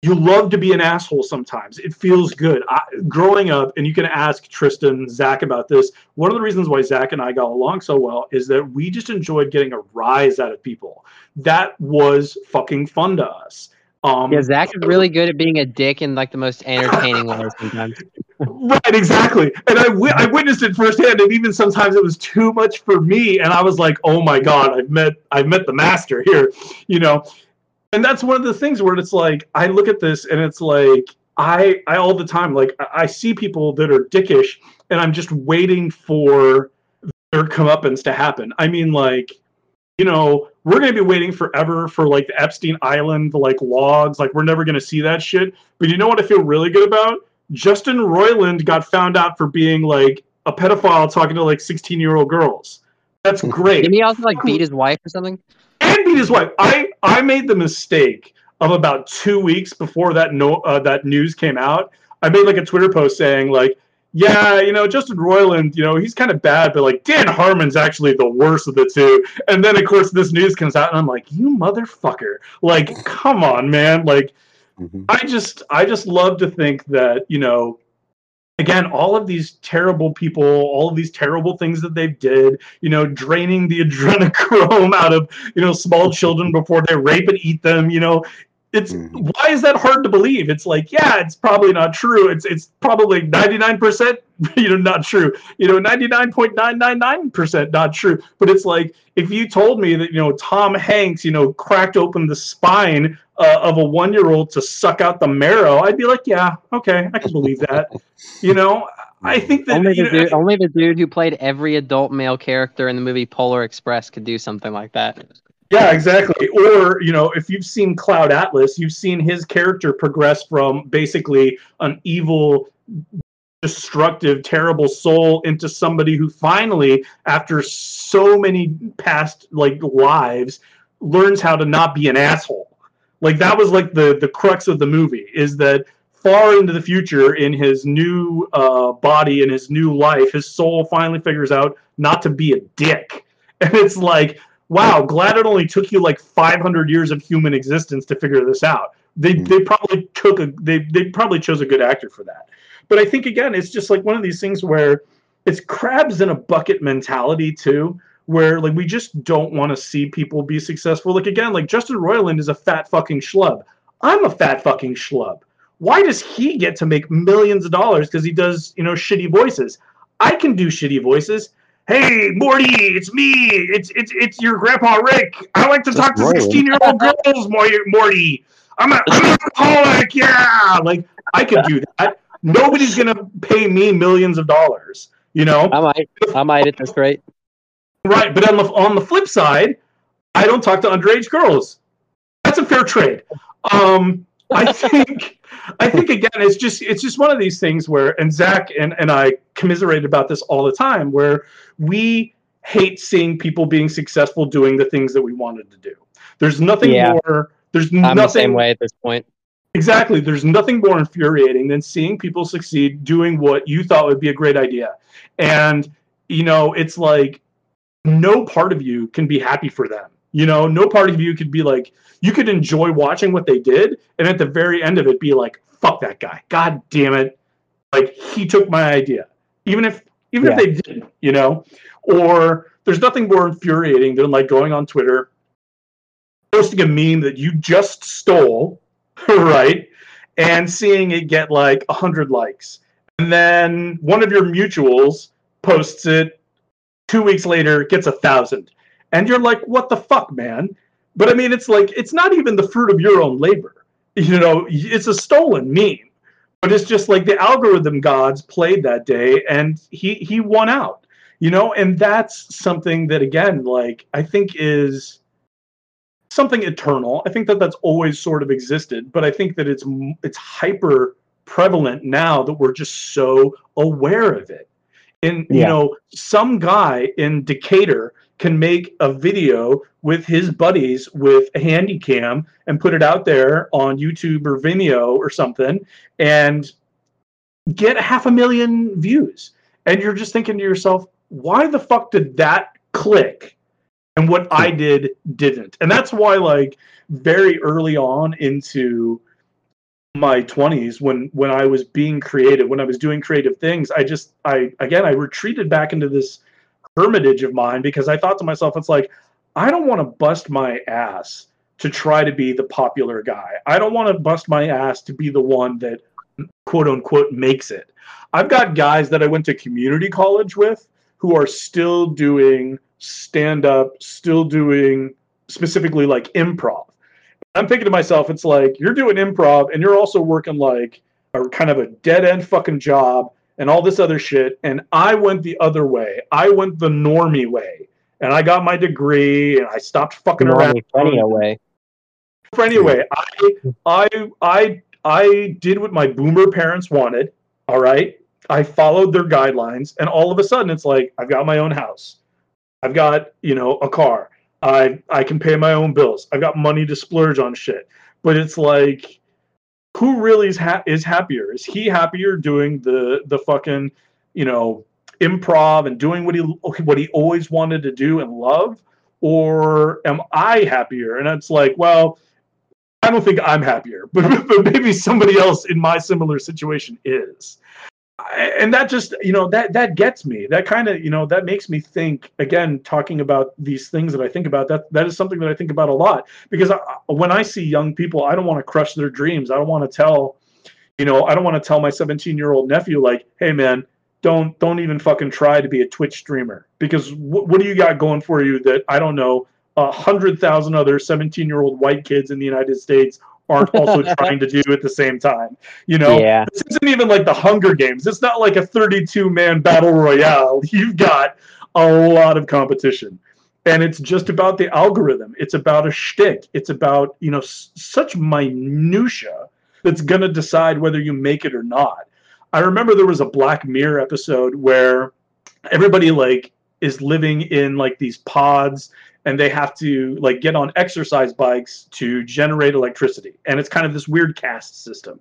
you love to be an asshole. Sometimes it feels good. I, growing up, and you can ask Tristan, Zach about this. One of the reasons why Zach and I got along so well is that we just enjoyed getting a rise out of people. That was fucking fun to us. Um, Yeah, Zach is really good at being a dick in like the most entertaining ways sometimes. Right, exactly. And I wi- I witnessed it firsthand, and even sometimes it was too much for me. And I was like, "Oh my god, I've met I've met the master here," you know. And that's one of the things where it's like I look at this and it's like I I all the time like I, I see people that are dickish, and I'm just waiting for their comeuppance to happen. I mean, like you know, we're gonna be waiting forever for like the Epstein Island like logs. Like we're never gonna see that shit. But you know what I feel really good about? Justin Roiland got found out for being like a pedophile talking to like 16 year old girls. That's hmm. great. Didn't he also like beat his wife or something? And beat his wife. I I made the mistake of about two weeks before that no uh, that news came out. I made like a Twitter post saying like, yeah, you know, Justin Roiland, you know, he's kind of bad, but like Dan Harmon's actually the worst of the two. And then of course this news comes out, and I'm like, you motherfucker! Like, come on, man! Like, Mhm. I just I just love to think that you know again all of these terrible people all of these terrible things that they did you know draining the adrenochrome out of you know small children before they rape and eat them you know it's Mhm. why is that hard to believe? It's like yeah it's probably not true. It's it's probably 99% you know not true. You know 99.999% not true. But it's like if you told me that you know tom hanks you know cracked open the spine uh, of a one year old to suck out the marrow i'd be like yeah okay i can believe that. You know i think that Only you the know, dude, only the dude who played every adult male character in the movie Polar Express could do something like that. Yeah, exactly. Or, you know, if you've seen Cloud Atlas, you've seen his character progress from basically an evil, destructive, terrible soul into somebody who finally, after so many past like lives, learns how to not be an asshole. Like that was like the the crux of the movie is that far into the future in his new uh, body in his new life, his soul finally figures out not to be a dick, and it's like, wow, glad it only took you like 500 years of human existence to figure this out. They Mm. they probably took a they they probably chose a good actor for that. But I think again, it's just like one of these things where it's crabs in a bucket mentality too where like we just don't want to see people be successful. Like again, like Justin Roiland is a fat fucking schlub. I'm a fat fucking schlub. Why does he get to make millions of dollars because he does, you know, shitty voices? I can do shitty voices. Hey, Morty, it's me. It's it's it's your grandpa Rick. I like to That's talk to 16 year old girls, Morty. Morty. I'm, a, I'm an alcoholic. Yeah, like I could do that. Nobody's gonna pay me millions of dollars. You know, I might. I might at this rate. Right, but on the on the flip side, I don't talk to underage girls. That's a fair trade. Um, I think I think again, it's just it's just one of these things where, and Zach and and I commiserate about this all the time, where we hate seeing people being successful doing the things that we wanted to do. There's nothing Yeah. more. There's I'm nothing the same way at this point. Exactly. There's nothing more infuriating than seeing people succeed doing what you thought would be a great idea. And, you know, it's like no part of you can be happy for them. You know, no part of you could be like, you could enjoy watching what they did. And at the very end of it, be like, fuck that guy. God damn it. Like, he took my idea. Even if, even if they didn't, you know, or there's nothing more infuriating than like going on Twitter, posting a meme that you just stole right? And seeing it get like 100 likes. And then one of your mutuals posts it two weeks later, gets a thousand. And you're like, what the fuck, man? But I mean, it's like, it's not even the fruit of your own labor. You know, it's a stolen meme. But it's just like the algorithm gods played that day and he, he won out, you know? And that's something that, again, like, I think is something eternal. I think that that's always sort of existed, but I think that it's it's hyper prevalent now that we're just so aware of it. And you know, some guy in Decatur can make a video with his buddies with a handy cam and put it out there on YouTube or Vimeo or something and get half a million views. And you're just thinking to yourself, why the fuck did that click? and what I hmm. did didn't. And that's why, like, very early on into my 20s when when i was being creative when i was doing creative things i just i again i retreated back into this hermitage of mine because i thought to myself it's like i don't want to bust my ass to try to be the popular guy i don't want to bust my ass to be the one that quote unquote makes it i've got guys that i went to community college with who are still doing stand up, still doing specifically like improv. I'm thinking to myself, it's like you're doing improv and you're also working like a kind of a dead end fucking job and all this other shit. And I went the other way. I went the normie way. And I got my degree and I stopped fucking around. Normally plenty away. For anyway, I I I I did what my boomer parents wanted. All right. I followed their guidelines, and all of a sudden it's like I've got my own house. I've got, you know, a car. I I can pay my own bills. I've got money to splurge on shit. But it's like who really is ha- is happier? Is he happier doing the the fucking, you know, improv and doing what he what he always wanted to do and love or am I happier? And it's like, well, I don't think I'm happier, but, but maybe somebody else in my similar situation is. And that just, you know, that that gets me. That kind of, you know, that makes me think. Again, talking about these things that I think about, that that is something that I think about a lot. Because I, when I see young people, I don't want to crush their dreams. I don't want to tell, you know, I don't want to tell my 17 year old nephew like, hey man, don't don't even fucking try to be a Twitch streamer because wh- what do you got going for you that I don't know a hundred thousand other 17 year old white kids in the United States aren't also trying to do at the same time. You know, Yeah. this isn't even like the Hunger Games. It's not like a 32 man battle royale. You've got a lot of competition. And it's just about the algorithm. It's about a shtick. It's about, you know, s- such minutia that's going to decide whether you make it or not. I remember there was a Black Mirror episode where everybody like is living in like these pods and they have to like get on exercise bikes to generate electricity. And it's kind of this weird caste system.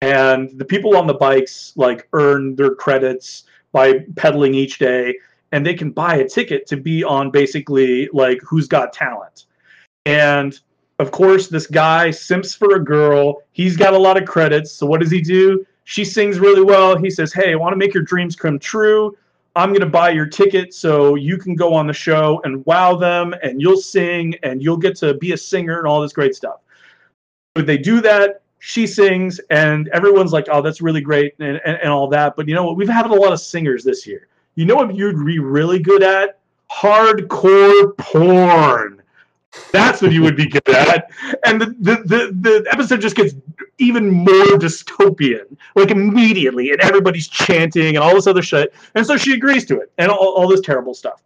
And the people on the bikes like earn their credits by pedaling each day and they can buy a ticket to be on basically like who's got talent. And of course this guy simps for a girl. He's got a lot of credits. So what does he do? She sings really well. He says hey i want to make your dreams come true i'm going to buy your ticket so you can go on the show and wow them and you'll sing and you'll get to be a singer and all this great stuff. But they do that she sings and everyone's like oh that's really great and, and, and all that. But you know what? We've had a lot of singers this year. You know what you'd be really good at? Hardcore porn that's what you would be good at. And the, the, the, the episode just gets even more dystopian like immediately and everybody's chanting and all this other shit. And so she agrees to it and all, all this terrible stuff.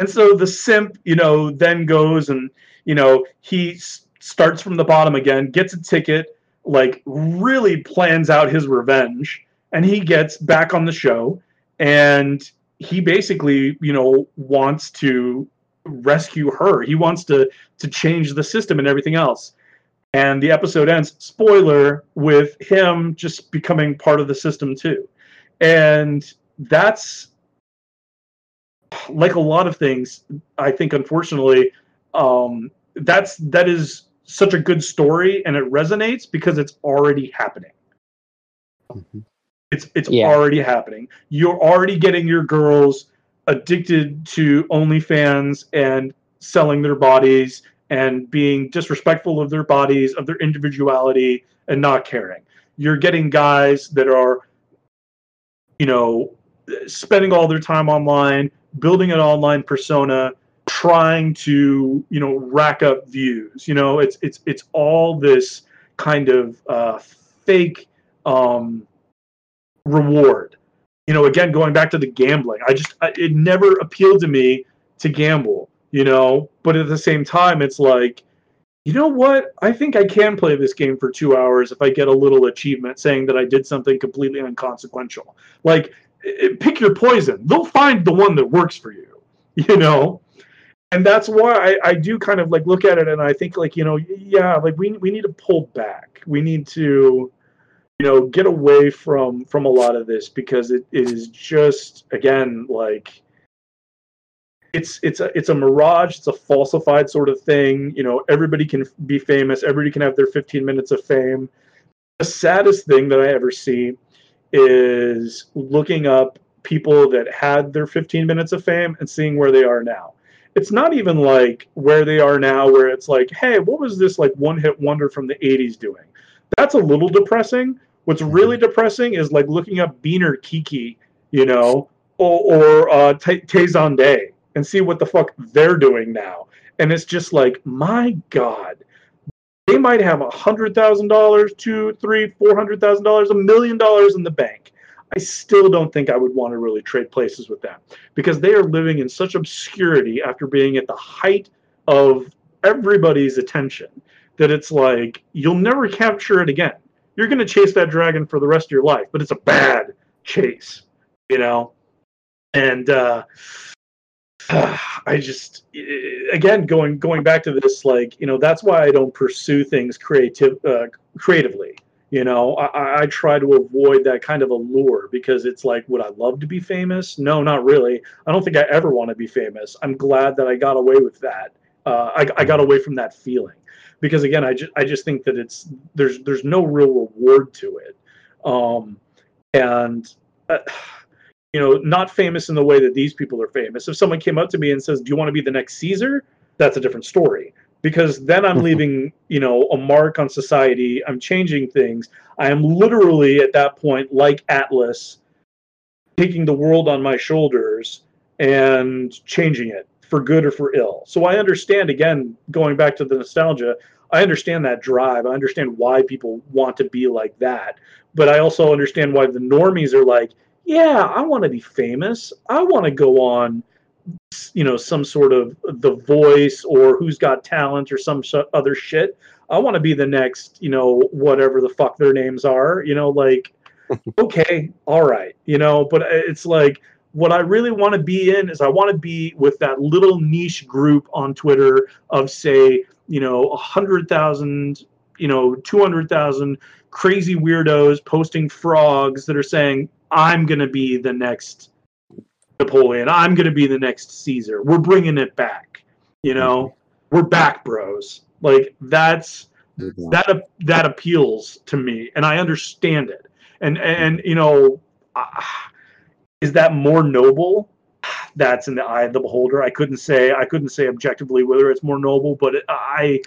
And so the simp you know then goes and you know he s- starts from the bottom again gets a ticket like really plans out his revenge and he gets back on the show and he basically you know wants to rescue her. He wants to to change the system and everything else. And the episode ends spoiler with him just becoming part of the system too. And that's like a lot of things i think unfortunately um that's that is such a good story and it resonates because it's already happening. Mhm. it's it's Yeah. already happening. You're already getting your girls addicted to OnlyFans and selling their bodies and being disrespectful of their bodies, of their individuality, and not caring. You're getting guys that are, you know, spending all their time online, building an online persona, trying to, you know, rack up views. You know, it's it's it's all this kind of uh, fake um, reward you know, again, going back to the gambling, I just, I, it never appealed to me to gamble, you know, but at the same time, it's like, you know what? I think I can play this game for two hours if I get a little achievement saying that I did something completely inconsequential. Like, i- pick your poison. They'll find the one that works for you, you know? And that's why I, I do kind of like look at it and I think like, you know, yeah, like we, we need to pull back. We need to, you know get away from from a lot of this because it, is just again like it's it's a it's a mirage it's a falsified sort of thing you know everybody can be famous everybody can have their 15 minutes of fame. The saddest thing that i ever see is looking up people that had their 15 minutes of fame and seeing where they are now. It's not even like where they are now where it's like hey what was this like one hit wonder from the 80s doing? That's a little depressing What's really depressing is like looking up Beaner Kiki, you know, or, or uh, Day and see what the fuck they're doing now. And it's just like, my God, they might have a hundred thousand dollars, two, three, four hundred thousand dollars, a million dollars in the bank. I still don't think I would want to really trade places with them because they are living in such obscurity after being at the height of everybody's attention that it's like you'll never capture it again you're going to chase that dragon for the rest of your life, but it's a bad chase, you know? And uh, I just, again, going going back to this, like, you know, that's why I don't pursue things creative, uh, creatively. You know, I, I try to avoid that kind of allure because it's like, would I love to be famous? No, not really. I don't think I ever want to be famous. I'm glad that I got away with that. Uh, I, I got away from that feeling because again, I just I just think that it's there's there's no real reward to it, um, and uh, you know, not famous in the way that these people are famous. If someone came up to me and says, "Do you want to be the next Caesar?" That's a different story because then I'm leaving you know a mark on society. I'm changing things. I am literally at that point like Atlas, taking the world on my shoulders and changing it for good or for ill. So I understand again, going back to the nostalgia, I understand that drive. I understand why people want to be like that. But I also understand why the normies are like, yeah, I want to be famous. I want to go on you know some sort of the voice or who's got talent or some sh- other shit. I want to be the next, you know, whatever the fuck their names are, you know, like okay, all right, you know, but uh, it's like what I really want to be in is I want to be with that little niche group on Twitter of say, you know, a hundred thousand, you know, two hundred thousand crazy weirdos posting frogs that are saying, I'm gonna be the next Napoleon. I'm gonna be the next Caesar. We're bringing it back. You know, we're back, bros. Like that's that that appeals to me, and I understand it. And and you know, uh, is that more noble? That's in the eye of the beholder. I couldn't say I couldn't say objectively whether it's more noble, but I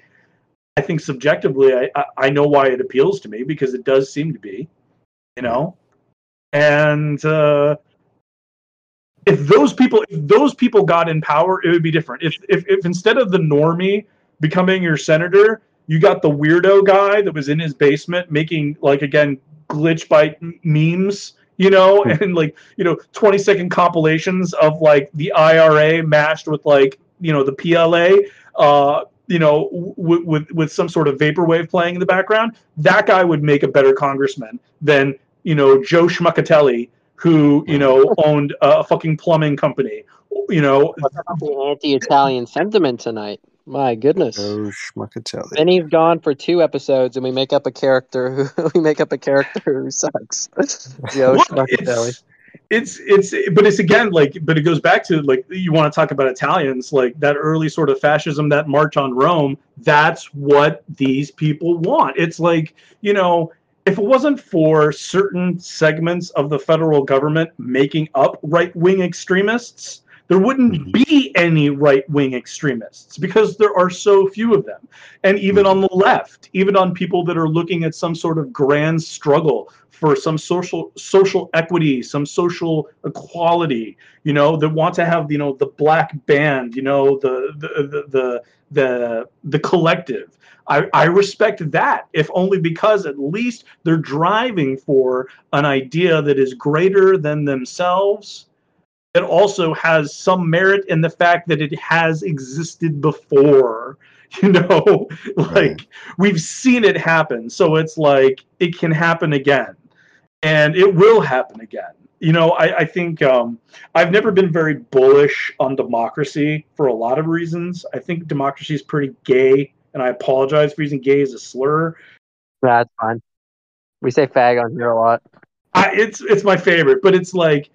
I think subjectively I I know why it appeals to me because it does seem to be, you know, and. uh if those people if those people got in power, it would be different. If if, if instead of the normie becoming your senator, you got the weirdo guy that was in his basement making like again glitch bite memes you know and like you know 20 second compilations of like the ira matched with like you know the pla uh you know w- with with some sort of vaporwave playing in the background that guy would make a better congressman than you know joe schmuckatelli who you know owned a fucking plumbing company you know. The anti-italian sentiment tonight my goodness. Oh, Schmuckatelli. Benny's gone for two episodes, and we make up a character who we make up a character who sucks. Joe Schmuckatelli. It's, it's it's but it's again like but it goes back to like you want to talk about Italians like that early sort of fascism that march on Rome that's what these people want it's like you know if it wasn't for certain segments of the federal government making up right wing extremists there wouldn't mm-hmm. be any right wing extremists because there are so few of them. And even on the left, even on people that are looking at some sort of grand struggle for some social social equity, some social equality, you know, that want to have, you know, the black band, you know, the the the the the, the collective. I, I respect that, if only because at least they're driving for an idea that is greater than themselves it also has some merit in the fact that it has existed before you know? Like right. we've seen it happen so it's like it can happen again. And it will happen again. You know i, I think um, i've never been very bullish on democracy for a lot of reasons. I think democracy is pretty gay and i apologize for using gay as a slur. That's fine. We say fag on here a lot. I, it's it's my favorite but it's like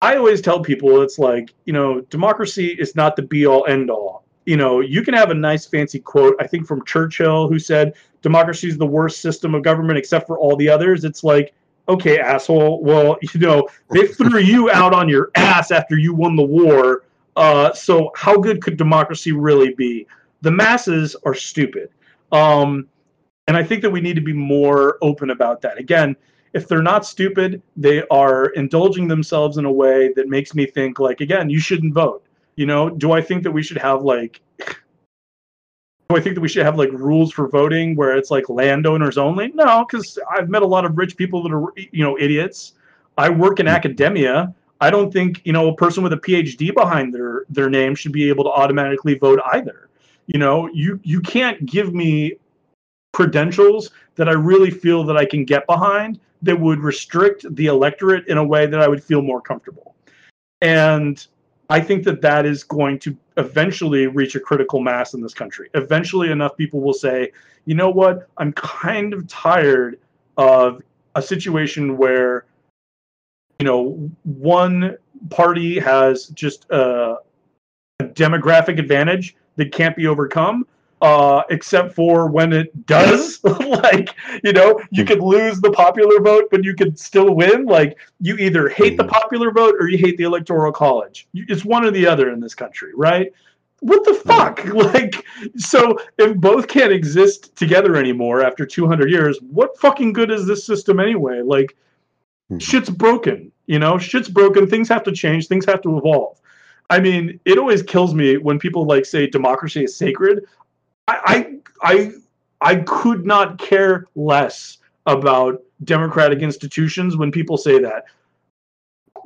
I always tell people it's like, you know, democracy is not the be all end all. You know, you can have a nice fancy quote, I think from Churchill, who said, democracy is the worst system of government except for all the others. It's like, okay, asshole. Well, you know, they threw you out on your ass after you won the war. Uh, so how good could democracy really be? The masses are stupid. Um, and I think that we need to be more open about that. Again, if they're not stupid, they are indulging themselves in a way that makes me think like again, you shouldn't vote. You know, do I think that we should have like do I think that we should have like rules for voting where it's like landowners only? No, because I've met a lot of rich people that are you know idiots. I work in hmm. academia. I don't think you know a person with a PhD behind their their name should be able to automatically vote either. You know, you you can't give me credentials that I really feel that I can get behind that would restrict the electorate in a way that I would feel more comfortable. And I think that that is going to eventually reach a critical mass in this country. Eventually, enough people will say, you know what, I'm kind of tired of a situation where, you know, one party has just a, a demographic advantage that can't be overcome uh, except for when it does. like, you know, you could lose the popular vote, but you could still win. Like, you either hate the mm-hmm. popular vote or you hate the electoral college. It's one or the other in this country, right? What the fuck? Like, so if both can't exist together anymore after 200 years, what fucking good is this system anyway? Like, mm-hmm. shit's broken, you know, shit's broken. Things have to change, things have to evolve. I mean, it always kills me when people like say democracy is sacred. I, I, I could not care less about democratic institutions when people say that.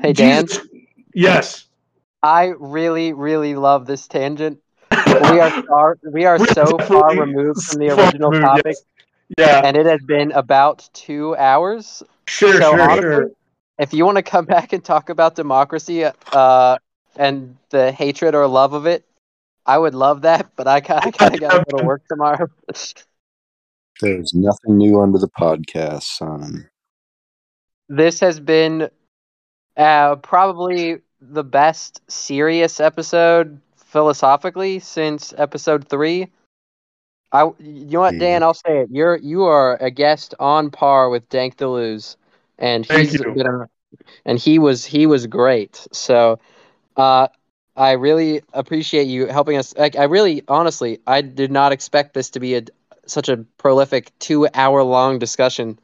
Hey Dan. Jesus, yes. I really, really love this tangent. we are far, we are so far removed from the original removed, topic. Yes. Yeah. And it has been about two hours. Sure, so sure, honestly, sure. if you want to come back and talk about democracy uh, and the hatred or love of it, I would love that. But I kind of got to go to work tomorrow. There's nothing new under the podcast, son. this has been uh, probably the best serious episode philosophically since episode three. I, you know what, Dan? I'll say it. You're you are a guest on par with Dank Deleuze, and Thank you. been a- and he was he was great. So, uh, I really appreciate you helping us. Like, I really, honestly, I did not expect this to be a such a prolific two hour long discussion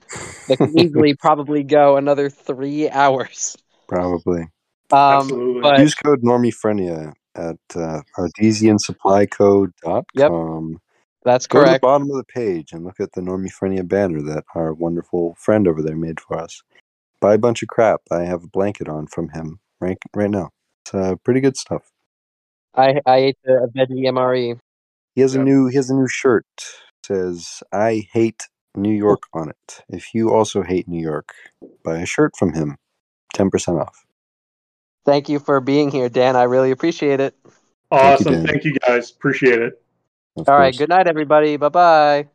that could easily probably go another three hours. Probably. Um, Absolutely. but Use code Normiephrenia at uh, artesiansupplycode.com. that's Go to the bottom of the page and look at the Normiephrenia banner that our wonderful friend over there made for us. Buy a bunch of crap. I have a blanket on from him right right now. It's uh, pretty good stuff. I I ate the veggie MRE. He has a new he has a new shirt. says I hate New York on it. If you also hate New York, buy a shirt from him. Ten percent off. Thank you for being here, Dan. I really appreciate it. Thank you, awesome. Thank you guys. Appreciate it. Of All right. course. Good night, everybody. Bye bye.